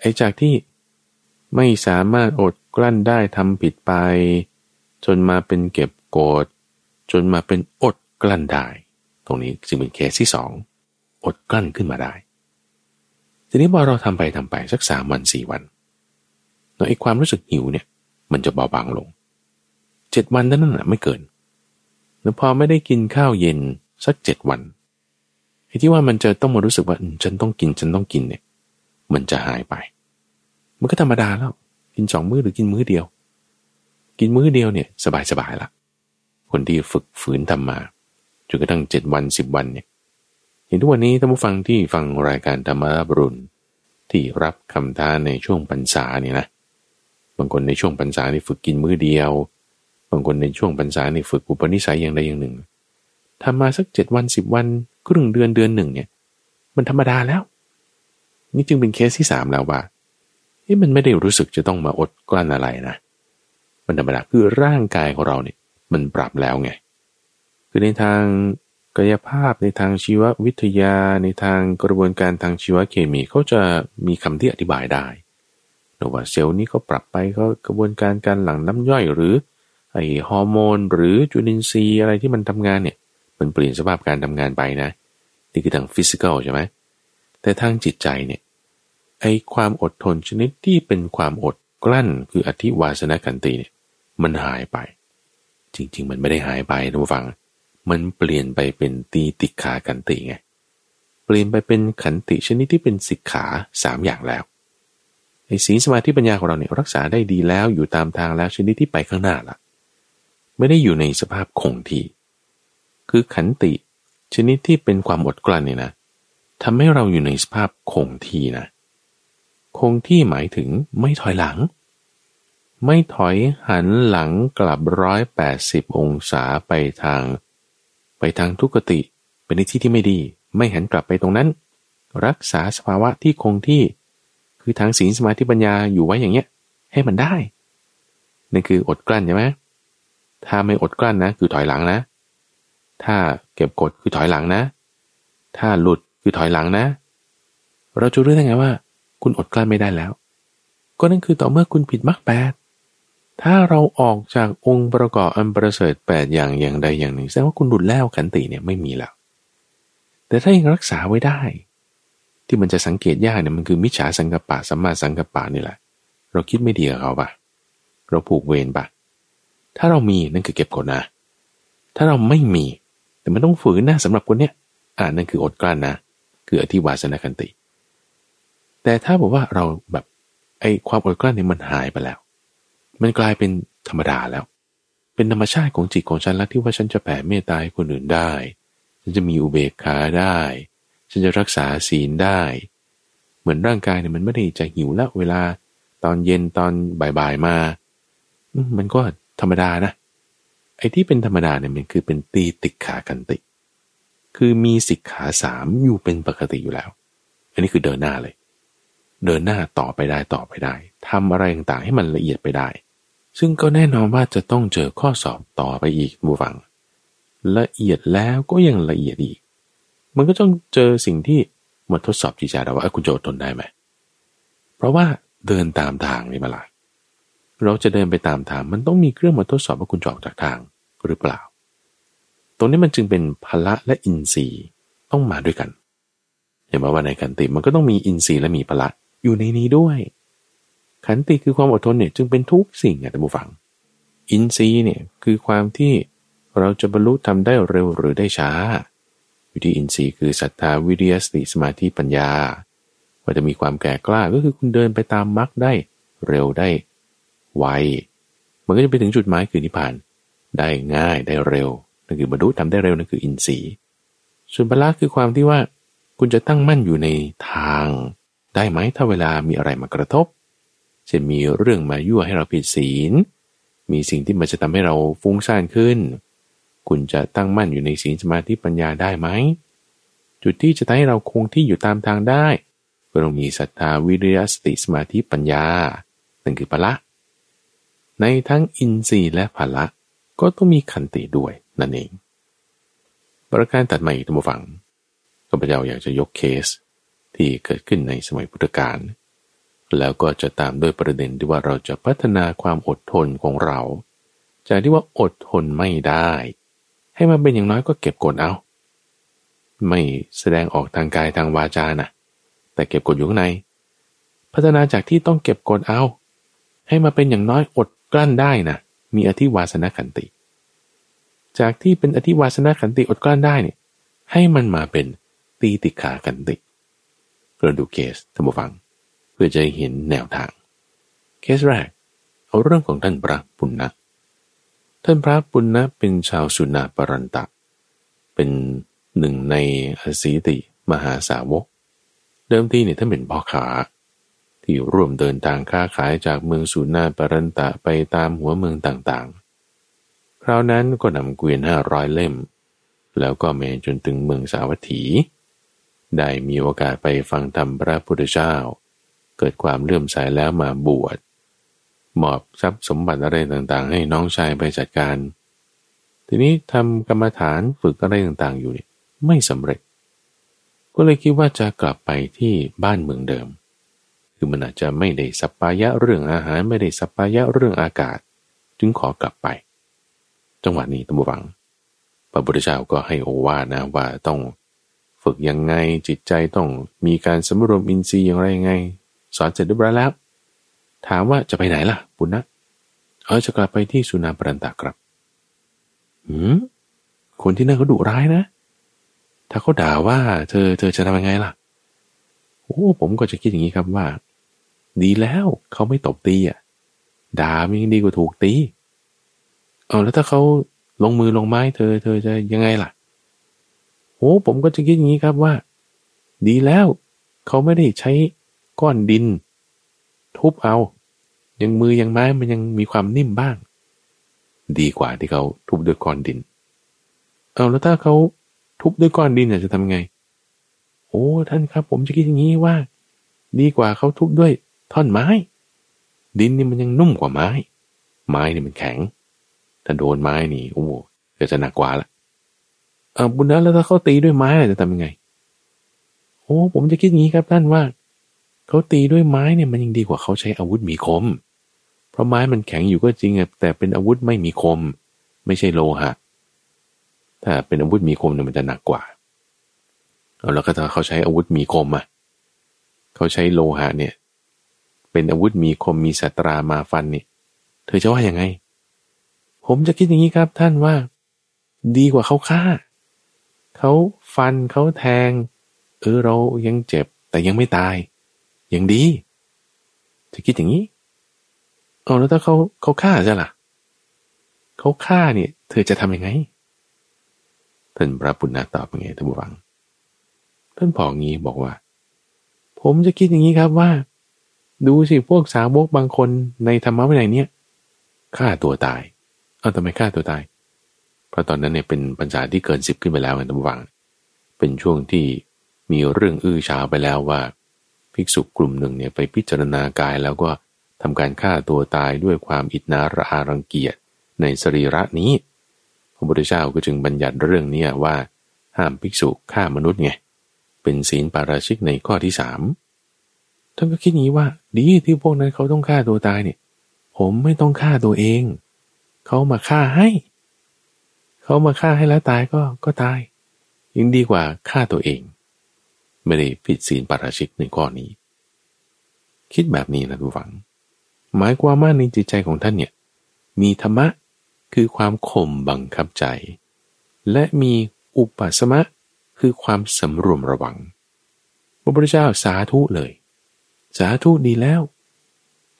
ไอ้จากที่ไม่สามารถอดกลั้นได้ทำผิดไป จนมาเป็นเก็บ โกรธจนมาเป็นอดกลั้นได้ ตรงนี้จึงเป็นเคสที่สองอดกลั้นขึ้นมาได้ ทีนี้พอเราทำไปทำไปสักสามวันสี่วันแล้วไอ้ความรู้สึกหิวเนี่ย มันจะเบาบางลงเจ็ดวันนั้นน่ะไม่เกินแล้วพอไม่ได้กินข้าวเย็นสักเจ็ดวันไอ้ที่ว่ามันจะต้องมารู้สึกว่าฉันต้องกินฉันต้องกินเนี่ย มันจะหายไป มันก็ธรรมดาแล้ว กินสองมื้อหรือกินมื้อเดียว กินมื้อเดียวเนี่ย สบายสบายละ คนที่ฝึกฝืนทำมาจนกระทั่งเจ็ดวันสิบวันเนี่ยเห็นทุกวันนี้ท่านผู้ฟังที่ฟังรายการธรรมะบรุนที่รับคำท้าในช่วงพรรษาเนี่ยนะบางคนในช่วงพรรษานี่ฝึกกินมื้อเดียว บางคนในช่วงพรรษานี่ฝึกอุปนิสัยอย่างใดอย่างหนึ่งทำมาสักเจ็ดวันสิบวันครึ่งเดือนเดือนหนึ่งเนี่ย มันธรรมดาแล้ว นี่จึงเป็นเคสที่สามแล้วว่าที่มันไม่ได้รู้สึกจะต้องมาอดกลั้นอะไรนะ มันธรรมดาคือร่างกายของเราเนี่ย มันปรับแล้วไง คือในทางกายภาพในทางชีววิทยาในทางกระบวนการทางชีวเคมีเขาจะมีคำที่อธิบายได้ว่าเซลล์นี้เขาปรับไปเขากระบวนการการหลั่งน้ำย่อยหรือไอฮอร์โมน หรือจุลินทรีย์อะไรที่มันทำงานเนี่ย มันเปลี่ยนสภาพการทำงานไปนะนี่คือทาง physical ใช่ไหมแต่ทางจิตใจเนี่ยไอความอดทนชนิดที่เป็นความอดกลั้นคืออธิวาสนขันติเนี่ยมันหายไป จริง ๆ มันไม่ได้หายไปนะผู้ฟัง มันเปลี่ยนไปเป็นตีติกขาขันติไง เปลี่ยนไปเป็นขันติชนิดที่เป็นสิกขาสามอย่างแล้วไอ้ศีลสมาธิปัญญาของเราเนี่ยรักษาได้ดีแล้วอยู่ตามทางแล้วชนิดที่ไปข้างหน้าละไม่ได้อยู่ในสภาพคงที่ คือขันติชนิดที่เป็นความอดกลั้นเนี่ยนะทำให้เราอยู่ในสภาพคงที่นะ คงที่หมายถึงไม่ถอยหลัง ไม่ถอยหันหลังกลับร้อยแปดสิบองศาไปทาง ไปทางทุกติ เป็นในที่ที่ไม่ดี ไม่หันกลับไปตรงนั้น รักษาสภาวะที่คงที่ คือทางศีลสมาธิปัญญาอยู่ไว้อย่างเงี้ย ให้มันได้นั่นคืออดกลั้นใช่ไหมถ้าไม่อดกลั้นนะ คือถอยหลังนะ ถ้าเก็บกดคือถอยหลังนะ ถ้าหลุดคือถอยหลังนะ เราจะรู้ได้ไงว่า คุณอดกลั้นไม่ได้แล้ว ก็นั่นคือต่อเมื่อคุณผิดมรรคแปด ถ้าเราออกจากองค์ประกอบอันประเสริฐแปดอย่างอย่างใดอย่างหนึ่งแสดงว่าคุณหลุดแล้วขันติเนี่ยไม่มีแล้ว แต่ถ้ายังรักษาไว้ได้ ที่มันจะสังเกตยากเนี่ยมันคือมิจฉาสังกปะสัมมาสังกปะนี่แหละ เราคิดไม่ดีกับเขาปะเราผูกเวรปะถ้าเรามีนั่นคือเก็บกดนะ ถ้าเราไม่มี แต่มันต้องฝืนนะสำหรับคนเนี้ยอ่านั่นคืออดกลั้นนะ คืออธิวาสนาคันติ แต่ถ้าบอกว่าเราแบบไอ้ความอดกลั้นเนี่ยมันหายไปแล้ว มันกลายเป็นธรรมดาแล้ว เป็นธรรมชาติของจิตของฉันแล้วที่ว่าฉันจะแผ่เมตตาให้คนอื่นได้ ฉันจะมีอุเบกขาได้ ฉันจะรักษาศีลได้ เหมือนร่างกายเนี่ยมันไม่ได้จะหิวล้วเวลาตอนเย็นตอนบ่ายๆมา มันก็ธรรมดานะ ไอ้ที่เป็นธรรมดาเนี่ยมันคือเป็นตีติขากันติ คือมีสิกขาสามอยู่เป็นปกติอยู่แล้ว อันนี้คือเดินหน้าเลย เดินหน้าต่อไปได้ต่อไปได้ ทำอะไรต่างๆให้มันละเอียดไปได้ ซึ่งก็แน่นอนว่าจะต้องเจอข้อสอบต่อไปอีกบูฟัง ละเอียดแล้วก็ยังละเอียดอีก มันก็ต้องเจอสิ่งที่มาทดสอบจิตใจเราว่าคุณโจทย์ทนได้ไหม เพราะว่าเดินตามทางนี่มาละเราจะเดินไปตามทางมันต้องมีเครื่องมาทดสอบว่าคุณจออกจากทางหรือเปล่า ตรงนี้มันจึงเป็นพละและอินทรีย์ต้องมาด้วยกันเห็นไหมว่าในขันติมันก็ต้องมีอินทรีย์และมีพละอยู่ในนี้ด้วย ขันติคือความอดทนเนี่ยจึงเป็นทุกสิ่งอะท่านผู้ฟัง อินทรีย์เนี่ยคือความที่เราจะบรรลุทำได้เร็วหรือได้ช้า อยู่ที่อินทรีย์คือศรัทธาวิริยสติสมาธิปัญญาว่าจะมีความแก่กล้าก็คือคุณเดินไปตามมรรคได้เร็วได้ไวมันก็จะไปถึงจุดหมายคือนิพพาน ได้ง่ายได้เร็วนั่นคือบรรลุทำได้เร็วนั่นคืออินทรีย์ ส่วนพละคือความที่ว่าคุณจะตั้งมั่นอยู่ในทาง ได้ไหมถ้าเวลามีอะไรมากระทบ เช่นมีเรื่องมายั่วให้เราผิดศีล มีสิ่งที่มันจะทำให้เราฟุ้งซ่านขึ้น คุณจะตั้งมั่นอยู่ในศีลสมาธิปัญญาได้ไหม จุดที่จะทำให้เราคงที่อยู่ตามทางได้ก็ต้องมีศรัทธาวิริยสติสมาธิปัญญา นั่นคือพละ ในทั้งอินทรีย์และพละก็ต้องมีขันติด้วยนั่นเอง ประการตัดใหม่ตัมฟังข้าพเจ้าอยากจะยกเคสที่เกิดขึ้นในสมัยพุทธกาล แล้วก็จะตามด้วยประเด็นที่ว่าเราจะพัฒนาความอดทนของเรา จากที่ว่าอดทนไม่ได้ ให้มันเป็นอย่างน้อยก็เก็บกดเอา ไม่แสดงออกทางกายทางวาจานะแต่เก็บกดอยู่ข้างใน พัฒนาจากที่ต้องเก็บกดเอา ให้มาเป็นอย่างน้อยอดกลั้นได้นะมีอธิวาสนาขันติ จากที่เป็นอธิวาสนาขันติอดกลั้นได้เนี่ยให้มันมาเป็นตีติขาขันติเราดูเคสท่านผู้ฟัง เพื่อจะเห็นแนวทาง เคสแรก เอาเรื่องของท่านพระปุณณะท่านพระปุณณะเป็นชาวสุนาปรันตะ เป็นหนึ่งในอสีติมหาสาวก เดิมทีเนี่ยท่านเป็นพ่อขาที่ร่วมเดินทางค้าขายจากเมืองสุนาปรันตะไปตามหัวเมืองต่างๆ คราวนั้นก็นำเกวียนห้าร้อยเล่ม แล้วก็เมจนถึงเมืองสาวัตถี ได้มีโอกาสไปฟังธรรมพระพุทธเจ้า เกิดความเลื่อมใสแล้วมาบวชมอบทรัพย์สมบัติอะไรต่างๆ ให้น้องชายไปจัดการ ทีนี้ทำกรรมฐานฝึกอะไรต่างๆ อยู่นี่ไม่สำเร็จ ก็เลยคิดว่าจะกลับไปที่บ้านเมืองเดิม คือมันอาจจะไม่ได้สัปปายะเรื่องอาหารไม่ได้สัปปายะเรื่องอากาศ จึงขอกลับไป จังหวะนี้ตัมบังพระพุทธเจ้าก็ให้โอวาทนะว่าต้องฝึกยังไงจิตใจต้องมีการสมรวมอินทรีย์อย่างไรยังไง สอนเสร็จเรียบร้อยแล้ว ถามว่าจะไปไหนล่ะ ปุณณะเออจะกลับไปที่สุนาปรันตากรับหืมคนที่นั่นเขาดุร้ายนะ ถ้าเขาด่าว่า เธอ เธอจะทำยังไงล่ะ โอ้ผมก็จะคิดอย่างนี้ครับว่า ดีแล้วเขาไม่ตบตีอะ ด่ามันยังดีกว่าถูกตีเอาแล้วถ้าเขาลงมือลงไม้ เธอ เธอจะยังไงล่ะโอ้ผมก็จะคิดอย่างนี้ครับว่า ดีแล้วเขาไม่ได้ใช้ ก้อนดิน ทุบเอา ยังมือยังไม้มันยังมีความนิ่มบ้าง ดีกว่าที่เขาทุบด้วยก้อนดิน เอาแล้วถ้าเขาทุบด้วยก้อนดินจะทำไง โอ้ท่านครับ ผมจะคิดอย่างนี้ว่า ดีกว่าเขาทุบด้วยท่อนไม้ ดินนี่มันยังนุ่มกว่าไม้ ไม้นี่มันแข็ง ถ้าโดนไม้นี่โอ้ก็จะหนักกว่าละเออบุญนั้นแล้วถ้าเขาตีด้วยไม้จะทำยังไง โอ้ผมจะคิดอย่างนี้ครับท่านว่า เขาตีด้วยไม้เนี่ยมันยังดีกว่าเขาใช้อาวุธมีคม เพราะไม้มันแข็งอยู่ก็จริงแต่เป็นอาวุธไม่มีคม ไม่ใช่โลหะ ถ้าเป็นอาวุธมีคมเนี่ยมันจะหนักกว่าเอาแล้วก็ถ้าเขาใช้อาวุธมีคมอะเขาใช้โลหะเนี่ย เป็นอาวุธมีคมมีสัตรามาฟันเนี่ยเธอจะว่ายังไง ผมจะคิดอย่างนี้ครับท่านว่า ดีกว่าเขาฆ่าเขาฟันเขาแทงเออเรายังเจ็บแต่ยังไม่ตาย อยังดี จะคิดอย่างนี้เอาแล้วถ้าเขาเขาฆ่าจะล่ะเขาฆ่าเนี่ย เธอจะทำยังไง ท่านพระปุณณะตอบยังไงท่านผู้ฟัง ท่านพองี้บอกว่า ผมจะคิดอย่างนี้ครับว่า ดูสิพวกสาวกบางคนในธรรมะวินัยเนี้ยฆ่าตัวตาย เอาทำไมฆ่าตัวตาย เพราะตอนนั้นเนี่ยเป็นปัญญาที่เกินสิบขึ้นไปแล้วไงท่านผู้ฟัง เป็นช่วงที่มีเรื่องอื้อฉาวไปแล้วว่า ภิกษุกลุ่มหนึ่งเนี่ยไปพิจารณากายแล้วก็ทำการฆ่าตัวตายด้วยความอิจนาระอารังเกียจในสรีระนี้ พระพุทธเจ้าก็จึงบัญญัติเรื่องนี้ว่า ห้ามภิกษุฆ่ามนุษย์ไง เป็นศีลปาราชิกในข้อที่สามท่านก็คิดงี้ว่า ดีที่พวกนั้นเขาต้องฆ่าตัวตายเนี่ย ผมไม่ต้องฆ่าตัวเอง เขามาฆ่าให้ เขามาฆ่าให้แล้วตายก็ก็ตาย ยิ่งดีกว่าฆ่าตัวเอง ไม่ได้ผิดศีลปาราชิกในข้อนี้ คิดแบบนี้นะทุกฝัง หมายความว่าในจิตใจของท่านเนี่ยมีธรรมะคือความข่มบังคับใจ และมีอุปสมะคือความสำรวมระวัง พระพุทธเจ้าสาธุเลย สาธุดีแล้ว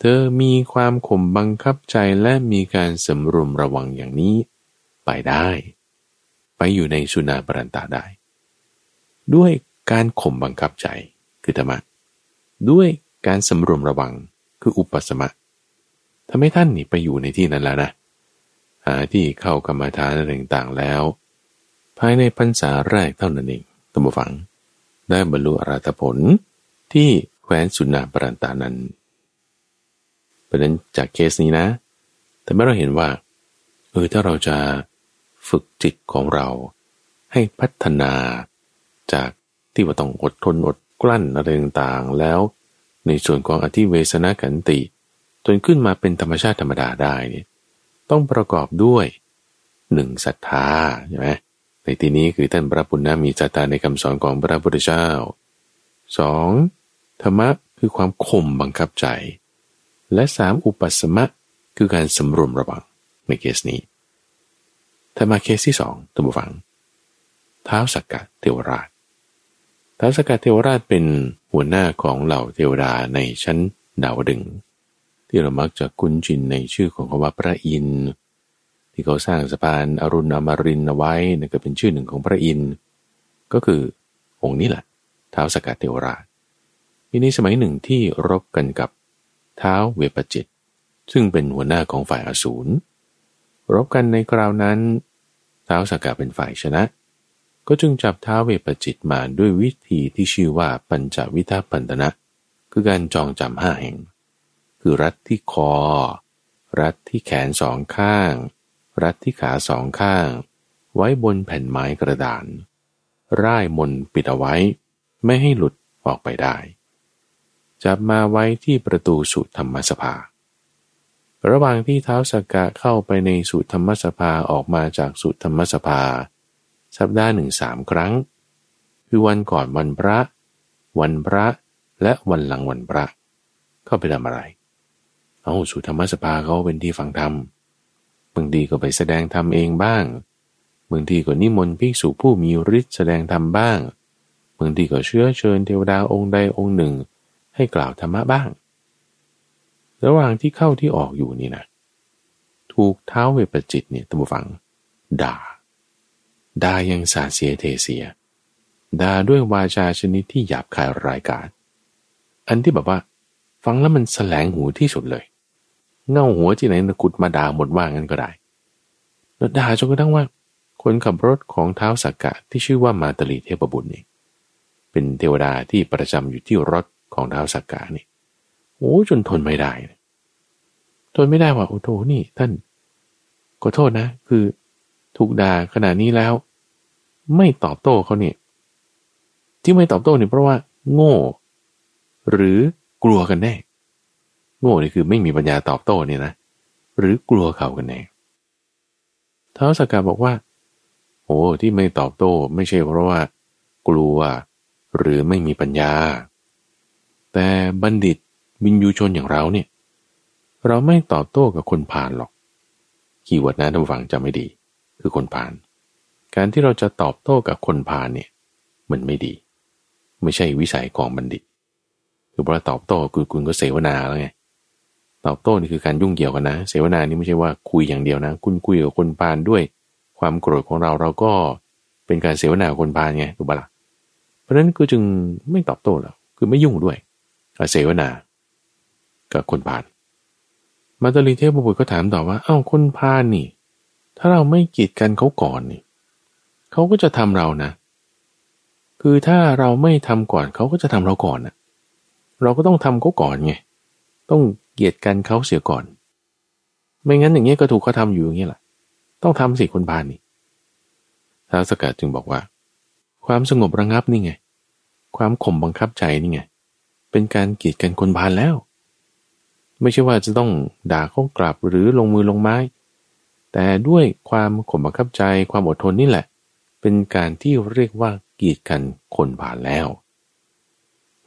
เธอมีความข่มบังคับใจและมีการสำรวมระวังอย่างนี้ ไปได้ ไปอยู่ในสุนาปรันตาได้ ด้วย การข่มบังคับใจคือธรรมะด้วยการสำรวมระวังคืออุปสมะทำให้ท่านนี่ไปอยู่ในที่นั้นแล้วนะ หาที่เข้ากรรมฐานอะไรต่างๆแล้ว ภายในพรรษาแรกเท่านั้นเองตัมฝัง ได้บรรลุอรัตผลที่แคว้นสุนาปรันตานั้นเพราะนั้นจากเคสนี้นะ แต่เมื่อเราเห็นว่าเออถ้าเราจะฝึกจิตของเราให้พัฒนาจาก ที่ว่าต้องอดทนอดกลั้นอะไรต่างๆ แล้ว ในส่วนของอธิเวสนาขันติ จนขึ้นมาเป็นธรรมชาติธรรมดาได้เนี่ยต้องประกอบด้วยหนึ่งศรัทธาใช่ไหมในที่นี้คือท่านพระปุณณมีจตาในคำสอนของพระพุทธเจ้า 2. ธรรมะคือความข่มบังคับใจ และสามอุปสมะคือการสำรวมระวังในเคสนี้ถ้ามาเคสที่สองตัมบูฟัง เท้าสักกะเทวราช ท้าสกกะเทวราชเป็นหัวหน้าของเหล่าเทวดาในชั้นดาวดึง ที่เรามักจะคุ้นชินในชื่อของคำว่าพระอินทร์ที่เขาสร้างสะพานอรุณอมรินเอาไว้นั่นก็เป็นชื่อหนึ่งของพระอินทร์ก็คือองค์นี้แหละเท้าสกัดเทวราชมีในสมัยหนึ่งที่รบกันกับเท้าเวปจิต ซึ่งเป็นหัวหน้าของฝ่ายอสูรรบกันในคราวนั้นเท้าสกัดเป็นฝ่ายชนะ ก็จึงจับเท้าเวปจิตมาด้วยวิธีที่ชื่อว่าปัญจวิทาปันตนะ คือการจองจำห้าแห่ง คือรัดที่คอ รัดที่แขนสองข้าง รัดที่ขาสองข้าง ไว้บนแผ่นไม้กระดาน ร่ายมนปิดเอาไว้ ไม่ให้หลุดออกไปได้ จับมาไว้ที่ประตูสุธรรมสภา ระหว่างที่เท้าสกกะเข้าไปในสุธรรมสภาออกมาจากสุธรรมสภา สัปดาห์หนึ่งสามครั้ง คือวันก่อนวันพระ วันพระและวันหลังวันพระเข้าไปทำอะไร เอาสุธรรมสภาเขาเป็นที่ฟังธรรมบางทีก็ไปแสดงธรรมเองบ้างบางทีก็นิมนต์ภิกษุผู้มีฤทธิ์แสดงธรรมบ้างบางทีก็เชื้อเชิญเทวดาองค์ใดองค์หนึ่ง ให้กล่าวธรรมะบ้าง ระหว่างที่เข้าที่ออกอยู่นี่นะถูกเท้าเวปจิตเนี่ยตัมฟัง ด่า ด่ายังสาเสียเทเสียด่าด้วยวาจาชนิดที่หยาบคายรายการอันที่แบบว่า ฟังแล้วมันแสลงหูที่สุดเลย เง่าหัวที่ไหนนะขุดมาด่าหมดว่างั้นก็ได้แล้วด่าจนกระทั่งว่า คนขับรถของเท้าสักกะที่ชื่อว่ามาตลีเทพบุตรนี่เป็นเทวดาที่ประจำอยู่ที่รถของเท้าสักกะนี่โอ้จนทนไม่ได้ทนไม่ได้ว่าโอ้โหนี่ท่านขอโทษนะ คือ ถูกด่าขนาดนี้แล้ว ไม่ตอบโต้เขาเนี่ยที่ไม่ตอบโต้เนี่ยเพราะว่า โง่ หรือกลัวกันแน่ โง่นี่คือไม่มีปัญญาตอบโต้เนี่ยนะหรือกลัวเขากันแน่ท้าวสกกาบอกว่าโอ้ที่ไม่ตอบโต้ ไม่ใช่เพราะว่า กลัว หรือไม่มีปัญญา แต่บัณฑิตวินยูชนอย่างเราเนี่ย เราไม่ตอบโต้กับคนผ่านหรอกคีย์เวิร์ดนะท่านฟังจำไม่ดี คือคนผ่าน การที่เราจะตอบโต้กับคนผ่านเนี่ยมันไม่ดี ไม่ใช่วิสัยของบัณฑิต คือพอตอบโต้คือคุณก็เสวนาแล้วไงตอบโต้นี่คือการยุ่งเกี่ยวกันนะ เสวนานี่ไม่ใช่ว่าคุยอย่างเดียวนะ คุณคุยกับคนพาลด้วย ความโกรธของเราเราก็เป็นการเสวนาคนพาลไงถูกปะละ่ะเพราะฉะนั้นก็จึงไม่ตอบโต้แล้วคือไม่ยุ่งด้วยเสวนากับคนพาลมาตลีเทพบุตรก็ถามต่อว่า เอ้าคนพาลนี่ ถ้าเราไม่กีดกันเขาก่อนนี่เขาก็จะทำเรานะ คือถ้าเราไม่ทำก่อนเขาก็จะทำเราก่อนนะเราก็ต้องทำเขาก่อนไง ต้องเกียดกันเขาเสียก่อน ไม่งั้นอย่างเงี้ยก็ถูกเขาทาอยู่อย่างเงี้ยแหละ ต้องทำสิคนพานนี่ท้าวสกัดจึงบอกว่า ความสงบระงับนี่ไง ความข่มบังคับใจนี่ไง เป็นการเกียดกันคนพานแล้ว ไม่ใช่ว่าจะต้องด่าเขากลับหรือลงมือลงไม้ แต่ด้วยความข่มบังคับใจความอดทนนี่แหละ เป็นการที่เรียกว่ากีดกันคนผ่านแล้ว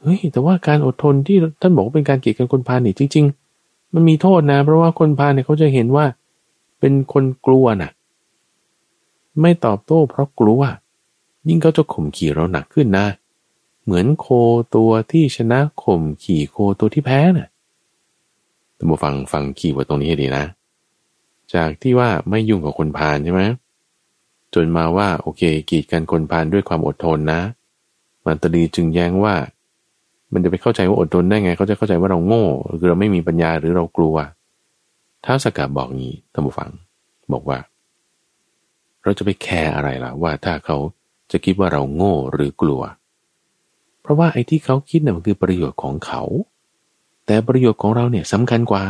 เฮ้ยแต่ว่าการอดทนที่ท่านบอกว่าเป็นการกีดกันคนผ่านนี่จริง ๆ มันมีโทษนะ เพราะว่าคนผ่านเนี่ยเขาจะเห็นว่า เป็นคนกลัวนะ่ะ ไม่ตอบโต้เพราะกลัว ยิ่งเขาจะข่มขี่เราหนักขึ้นนะ เหมือนโคตัวที่ชนะข่มขี่โคตัวที่แพ้น่ะท่านผู้ฟังฟังขี่ว่าตรงนี้ให้ดีนะ จากที่ว่าไม่ยุ่งกับคนพาลใช่ไหมจนมาว่าโอเค กีดกันคนพาลด้วยความอดทนนะ มันตรีจึงแย้งว่า มันจะไปเข้าใจว่าอดทนได้ไง เขาจะเข้าใจว่าเราโง่หรือเราไม่มีปัญญาหรือเรากลัวท้าสกัดบอกงี้ท่านผู้ฟัง บอกว่า เราจะไปแคร์อะไรล่ะว่าถ้าเขาจะคิดว่าเราโง่หรือกลัว เพราะว่าไอ้ที่เขาคิดน่ะมันคือประโยชน์ของเขา แต่ประโยชน์ของเราเนี่ยสำคัญกว่า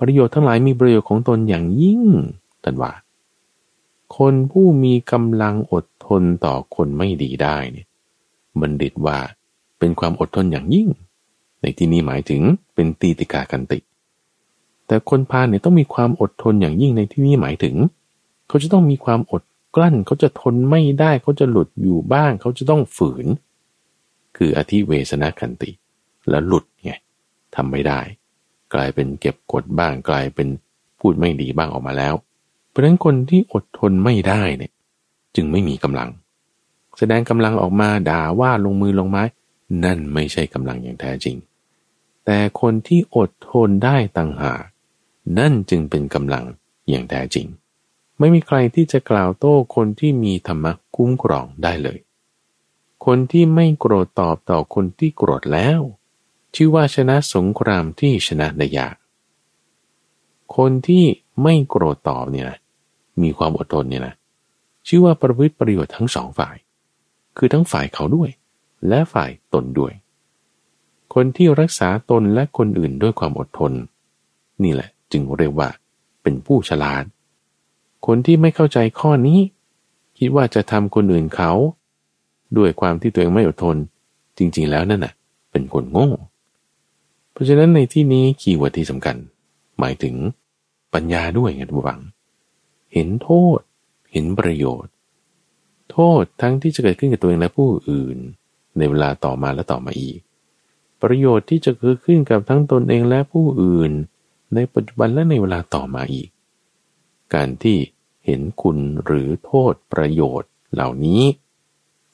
ประโยชน์ทั้งหลายมีประโยชน์ของตนอย่างยิ่งตันว่า คนผู้มีกำลังอดทนต่อคนไม่ดีได้เนี่ยบัณฑิตว่าเป็นความอดทนอย่างยิ่ง ในที่นี้หมายถึงเป็นตีติกากันติ แต่คนพาลเนี่ยต้องมีความอดทนอย่างยิ่งในที่นี้หมายถึง เขาจะต้องมีความอดกลั้น เขาจะทนไม่ได้เขาจะหลุดอยู่บ้าง เขาจะต้องฝืน คืออธิเวสนาคันติ แล้วหลุดไงทำไม่ได้ กลายเป็นเก็บกดบ้างกลายเป็นพูดไม่ดีบ้างออกมาแล้ว เพราะฉะนั้นคนที่อดทนไม่ได้เนี่ย จึงไม่มีกำลัง แสดงกำลังออกมาด่าว่าลงมือลงไม้ นั่นไม่ใช่กำลังอย่างแท้จริง แต่คนที่อดทนได้ต่างหากนั่นจึงเป็นกำลังอย่างแท้จริง ไม่มีใครที่จะกล่าวโต้คนที่มีธรรมะคุ้มครองได้เลย คนที่ไม่โกรธตอบต่อคนที่โกรธแล้ว ชื่อว่าชนะสงครามที่ชนะได้ยาก คนที่ไม่โกรธตอบเนี่ยนะมีความอดทนเนี่ยนะชื่อว่าประพฤติประโยชน์ทั้งสองฝ่าย คือทั้งฝ่ายเขาด้วย และฝ่ายตนด้วย คนที่รักษาตนและคนอื่นด้วยความอดทน นี่แหละจึงเรียกว่าเป็นผู้ฉลาด คนที่ไม่เข้าใจข้อนี้ คิดว่าจะทำคนอื่นเขา ด้วยความที่ตัวเองไม่อดทน จริงๆแล้วนั่นน่ะ เป็นคนโง่ ราะฉะนั้นในที่นี้คีย์เวิร์ดที่สำคัญ หมายถึงปัญญาด้วยไงทุกฝัง เห็นโทษ เห็นประโยชน์ โทษทั้งที่จะเกิดขึ้นกับตัวเองและผู้อื่น ในเวลาต่อมาและต่อมาอีก ประโยชน์ที่จะเกิดขึ้นกับทั้งตนเองและผู้อื่น ในปัจจุบันและในเวลาต่อมาอีก การที่เห็นคุณหรือโทษประโยชน์เหล่านี้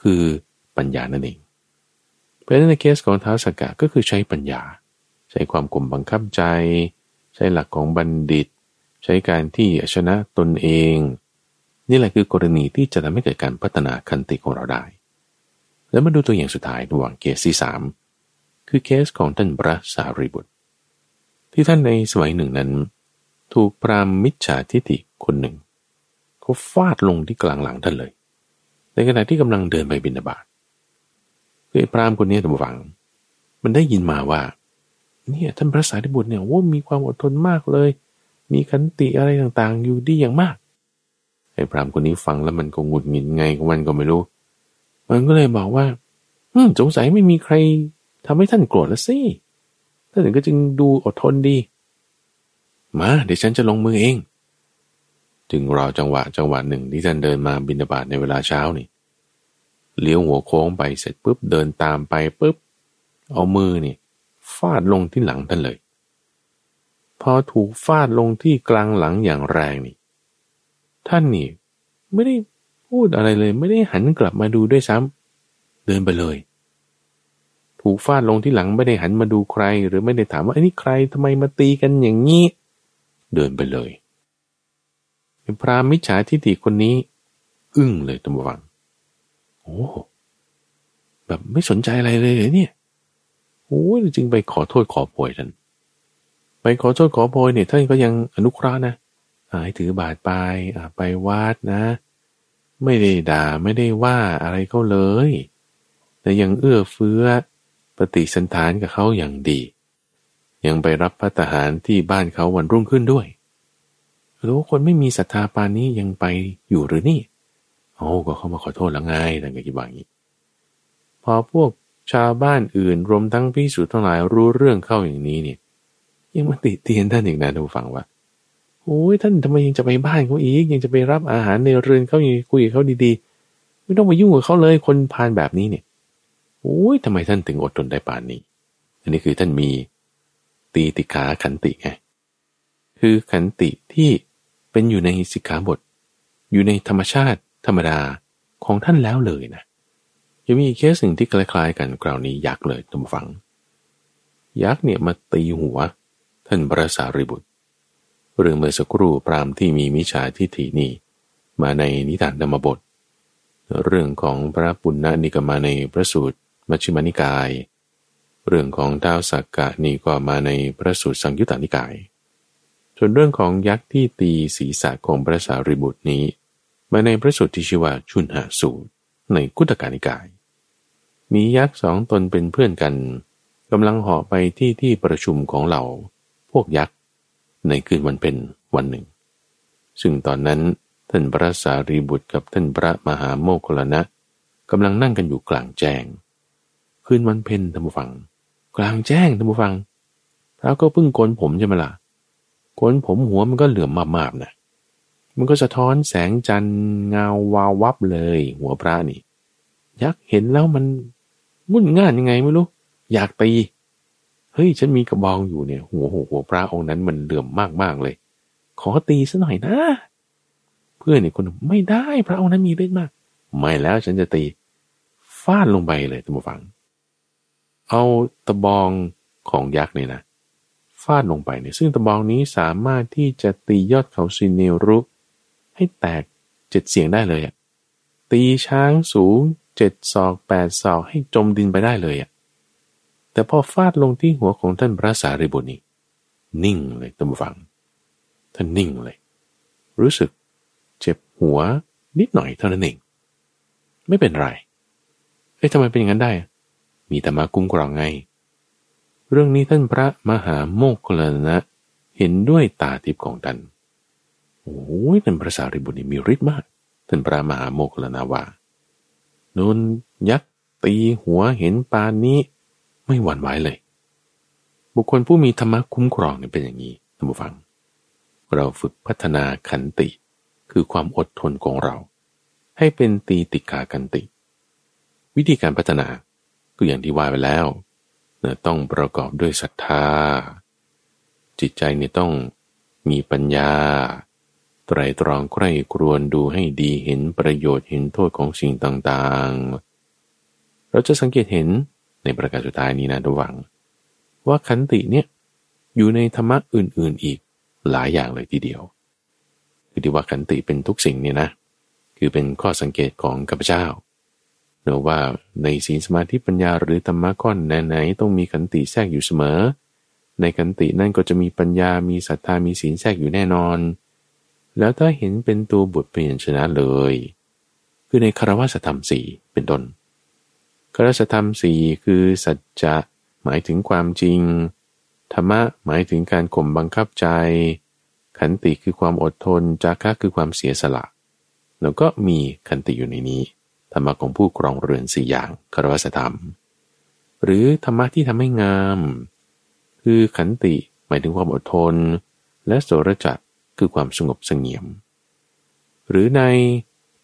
คือปัญญานั่นเองเพราะในเคสของท้าวสกกะก็คือใช้ปัญญา ช้ความกลมบังคับใจ ใช้หลักของบัณฑิต ใช้การที่ชนะตนเอง นี่แหละคือกรณีที่จะทำให้เกิดการพัฒนาคันติของเราได้ แล้วมาดูตัวอย่างสุดท้ายระหว่างเคสที่สามคือเคสของท่านพระสารีบุตร ที่ท่านในสมัยหนึ่งนั้น ถูกพรามมิจฉาทิฏฐิคนหนึ่งเขาฟาดลงที่กลางหลังท่านเลย ในขณะที่กำลังเดินไปบินาบาตคือพรามคนนี้ท่านฟัง มันได้ยินมาว่า เนี่ยท่านพระสารีบุตรเนี่ยว่ามีความอดทนมากเลย มีขันติอะไรต่างๆ อยู่ดีอย่างมากไอ้พรามคนนี้ฟังแล้วมันก็หงุดหงิดไงของมันก็ไม่รู้ มันก็เลยบอกว่า อืมสงสัยไม่มีใครทำให้ท่านโกรธละสิท่านก็จึงดูอดทนดี มาเดี๋ยวฉันจะลงมือเอง จึงรอจังหวะจังหวะหนึ่งที่ท่านเดินมาบินาบาตในเวลาเช้านี่เลี้ยวหัวโค้งไปเสร็จปุ๊บเดินตามไปปุ๊บเอามือนี่ ฟาดลงที่หลังท่านเลย พอถูกฟาดลงที่กลางหลังอย่างแรงนี่ ท่านนี่ไม่ได้พูดอะไรเลย ไม่ได้หันกลับมาดูด้วยซ้ำเดินไปเลย ถูกฟาดลงที่หลังไม่ได้หันมาดูใคร หรือไม่ได้ถามว่าไอ้นี่ใครทำไมมาตีกันอย่างนี้เดินไปเลยพระมิจฉาทิฏฐิคนนี้ อึ้งเลยตัมวังโอ้แบบไม่สนใจอะไรเลยเนี่ย โอ้ยจึงไปขอโทษขอโพยท่านไปขอโทษขอโพยเนี่ยท่านก็ยังอนุเคราะห์นะให้ถือบาทไปไปวัดนะ ไม่ได้ด่าไม่ได้ว่าอะไรเขาเลย แต่ยังเอื้อเฟื้อปฏิสันฐานกับเขาอย่างดี ยังไปรับพัฒหารที่บ้านเขาวันรุ่งขึ้นด้วยรู้คนไม่มีศรัทธาปานนี้ยังไปอยู่หรือนี่โอ้ก็เข้ามาขอโทษแล้วไงแต่ก็คิดว่าอย่างนี้ พอพวก ชาวบ้านอื่นรวมทั้งพิสูจน์ทั้งหลายรู้เรื่องเข้าอย่างนี้เนี่ยยังมาติเตียนท่านอีกนะทุกฝังว่าโอ้ยท่านทำไมยังจะไปบ้านเขาอีก ยังจะไปรับอาหารในเรือนเขายังคุยกับเขาดีๆ ไม่ต้องไปยุ่งกับเขาเลยคนพานแบบนี้เนี่ยโอ้ยทำไมท่านถึงอดทนได้ป่านนี้ อันนี้คือท่านมีตีติขาขันติไงคือขันติที่เป็นอยู่ในสิกขาบท อยู่ในธรรมชาติธรรมดาของท่านแล้วเลยนะ ยังมีเคสสิ่งที่คล้ายๆกันคราวนี้ยักษ์เลยทุกฝัง ยักษ์เนี่ยมาตีหัว ท่านพระสารีบุตรเรื่องเมื่อสักครู่ปรามที่มีมิจฉาทิฏฐินี่มาในนิทานธรรมบท เรื่องของพระปุณณนิกมาในพระสูตรมัชฌิมานิกาย เรื่องของท้าวสักกะนี่ก็มาในพระสูตรสังยุตตานิกาย ส่วนเรื่องของยักษ์ที่ตีศีรษะของพระสารีบุตรนี้ มาในพระสูตรที่ชื่อว่าชุนหาสูตรในกุตการนิกาย มียักษ์สองตนเป็นเพื่อนกันกำลังเหาะไปที่ที่ประชุมของเราพวกยักษ์ในคืนวันเป็นวันหนึ่ง ซึ่งตอนนั้นท่านพระสารีบุตรกับท่านพระมหาโมคคลนะกำลังนั่งกันอยู่กลางแจ้ง คืนวันเพ็ญท่านผู้ฟัง กลางแจ้งท่านผู้ฟังพระก็เพิ่งโกนผมใช่ไหมล่ะโกนผมหัวมันก็เหลื่อมมาบๆนะมันก็สะท้อนแสงจันทร์เงาวาววับเลย หัวพระนี่ ยักษ์เห็นแล้วมัน มุ่นง่านยังไงไม่รู้ อยากตี เฮ้ย ฉันมีกระบองอยู่เนี่ย หัวหัวหัวพระองค์นั้นมันเหลื่อมมากๆเลย ขอตีซะหน่อยนะ เพื่อนอีกคนไม่ได้พระองค์นั้นมีฤทธิ์มาก ไม่แล้วฉันจะตีฟาดลงไปเลยท่านผู้ฟัง เอาตะบองของยักษ์เนี่ยนะฟาดลงไปเนี่ยซึ่งตะบองนี้สามารถที่จะตียอดเขาซินเนรุ ให้แตกเจ็ดเสียงได้เลยอะตีช้างสูง เจ็ดศอกแปดศอกให้จมดินไปได้เลยอะแต่พอฟาดลงที่หัวของท่านพระสารีบุตรนี่นิ่งเลยตั้มฟัง ท่านนิ่งเลย รู้สึกเจ็บหัวนิดหน่อยเท่านั้นเองไม่เป็นไร เอ้ยทำไมเป็นอย่างนั้นได้ มีแต่มาคุ้มครองไง เรื่องนี้ท่านพระมหาโมกขลนะ เห็นด้วยตาทิพย์ของท่าน โอ้ยท่านพระสารีบุตรนี่มีฤทธิ์มาก ท่านพระมหาโมกขลนะว่า นุนยักษ์ตีหัวเห็นปานนี้ ไม่หวั่นไหวเลย บุคคลผู้มีธรรมะคุ้มครองเนี่ยเป็นอย่างนี้ท่านผู้ฟัง เราฝึกพัฒนาขันติ คือความอดทนของเรา ให้เป็นตีติกากันติ วิธีการพัฒนาก็อย่างที่ว่าไปแล้วเนี่ยต้องประกอบด้วยศรัทธา จิตใจเนี่ยต้องมีปัญญา ไตรตรองใคร่ครวญดูให้ดีเห็นประโยชน์เห็นโทษของสิ่งต่างๆ เราจะสังเกตเห็นในประการสุดท้ายนี้นะระวัง ว่าขันติเนี่ยอยู่ในธรรมะอื่นๆอีกหลายอย่างเลยทีเดียว คือที่ว่าขันติเป็นทุกสิ่งเนี่ยนะ คือเป็นข้อสังเกตของข้าพเจ้าเนะว่าในศีลสมาธิปัญญาหรือธรรมะก้อนไหนๆต้องมีขันติแทรกอยู่เสมอ ในขันตินั่นก็จะมีปัญญามีศรัทธามีศีลแทรกอยู่แน่นอน แล้วถ้าเห็นเป็นตัวบทเปลี่ยนชนะเลย คือในคารวะธรรมสี่เป็นต้นกรสธรรมสี่คือสัจจะหมายถึงความจริง ธรรมะหมายถึงการข่มบังคับใจ ขันติคือความอดทนจาคะคือความเสียสละแล้วก็มีขันติอยู่ในนี้ ธรรมะของผู้ครองเรือนสี่อย่างคารวสธรรม หรือธรรมะที่ทำให้งาม คือขันติหมายถึงความอดทน และโสรจัก คือความสงบสงเงียม หรือใน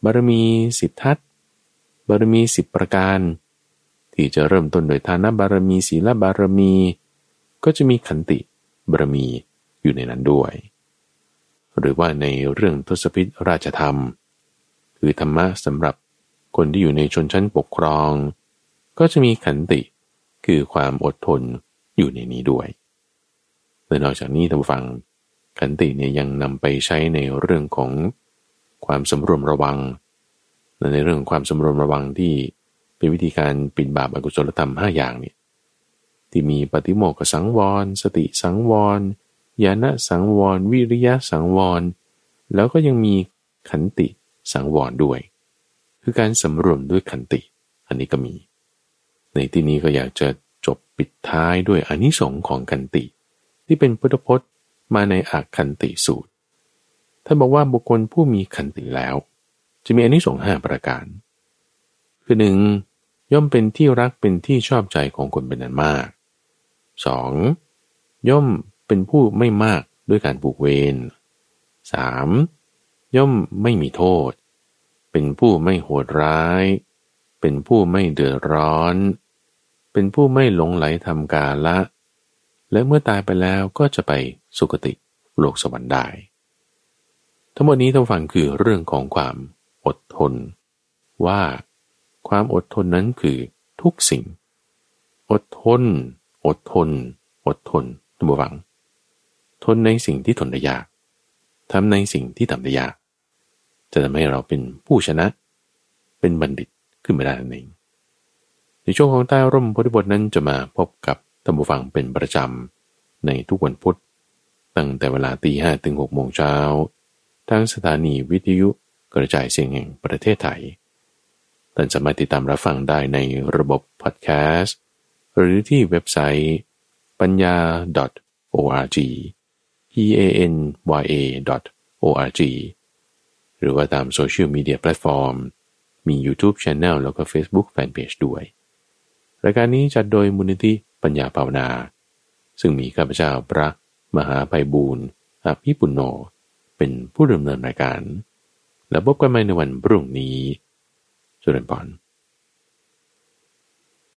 บารมีสิบทัศบารมีสิบประการ ที่จะเริ่มต้นโดยทานบารมีศีลบารมี ก็จะมีขันติบารมีอยู่ในนั้นด้วย หรือว่าในเรื่องทศพิธราชธรรม คือธรรมะสำหรับคนที่อยู่ในชนชั้นปกครอง ก็จะมีขันติคือความอดทนอยู่ในนี้ด้วยและนอกจากนี้ท่านฟัง ขันติเนี่ยยังนำไปใช้ในเรื่องของความสำรวมระวัง ในเรื่องความสำรวมระวังที่เป็นวิธีการปิดบาปอกุศลธรรมห้าอย่างเนี่ยที่มีปฏิโมกสังวร สติสังวรญาณสังวร วิริยะสังวร แล้วก็ยังมีขันติสังวรด้วย คือการสำรวมด้วยขันติ อันนี้ก็มี ในที่นี้ก็อยากจะจบปิดท้ายด้วยอนิสงค์ของขันติ ที่เป็นพุทธพจน์ มาในอาขันติสูตร ท่านบอกว่าบุคคลผู้มีขันติแล้ว จะมีอนิสงส์ห้าประการ คือหนึ่งย่อมเป็นที่รักเป็นที่ชอบใจของคนเป็นอันมาก 2. ย่อมเป็นผู้ไม่มากด้วยการผูกเวร 3. ย่อมไม่มีโทษ เป็นผู้ไม่โหดร้าย เป็นผู้ไม่เดือดร้อน เป็นผู้ไม่หลงไหลทำกาละ และเมื่อตายไปแล้วก็จะไป สุคติโลกสวรรค์ได้ ทั้งหมดนี้ท่านฟังคือเรื่องของความอดทน ว่าความอดทนนั้นคือทุกสิ่ง อดทน อดทน อดทนท่านผู้ฟัง ทนในสิ่งที่ทนได้ยากทำในสิ่งที่ทำได้ยาก จะทำให้เราเป็นผู้ชนะ เป็นบัณฑิตขึ้นมาได้นั่นเองในช่วงของใต้ร่มพุทธบทนั้นจะมาพบกับท่านผู้ฟังเป็นประจำในทุกวันพุธ ตั้งแต่เวลาตีห้ถึงหกโมงเช้าทางสถานีวิทยุกระจายเสียงแห่งประเทศไทย ท่านสามารถติดตามรับฟังได้ในระบบพอดแคสต์ หรือที่เว็บไซต์ panya.org p a n y a org หรือว่าตามโซเชียลมีเดียแพลตฟอร์ม มี YouTube Channel แล้วก็ Facebook Fanpage ด้วย รายการนี้จัดโดยมูลนิธิปัญญาภาวนา ซึ่งมีข้าพเจ้าพระ มหาไพบูรณ์อภิปุโน เป็นผู้ดำเนินรายการ แล้วพบกันใหม่ในวันพรุ่งนี้จุลพร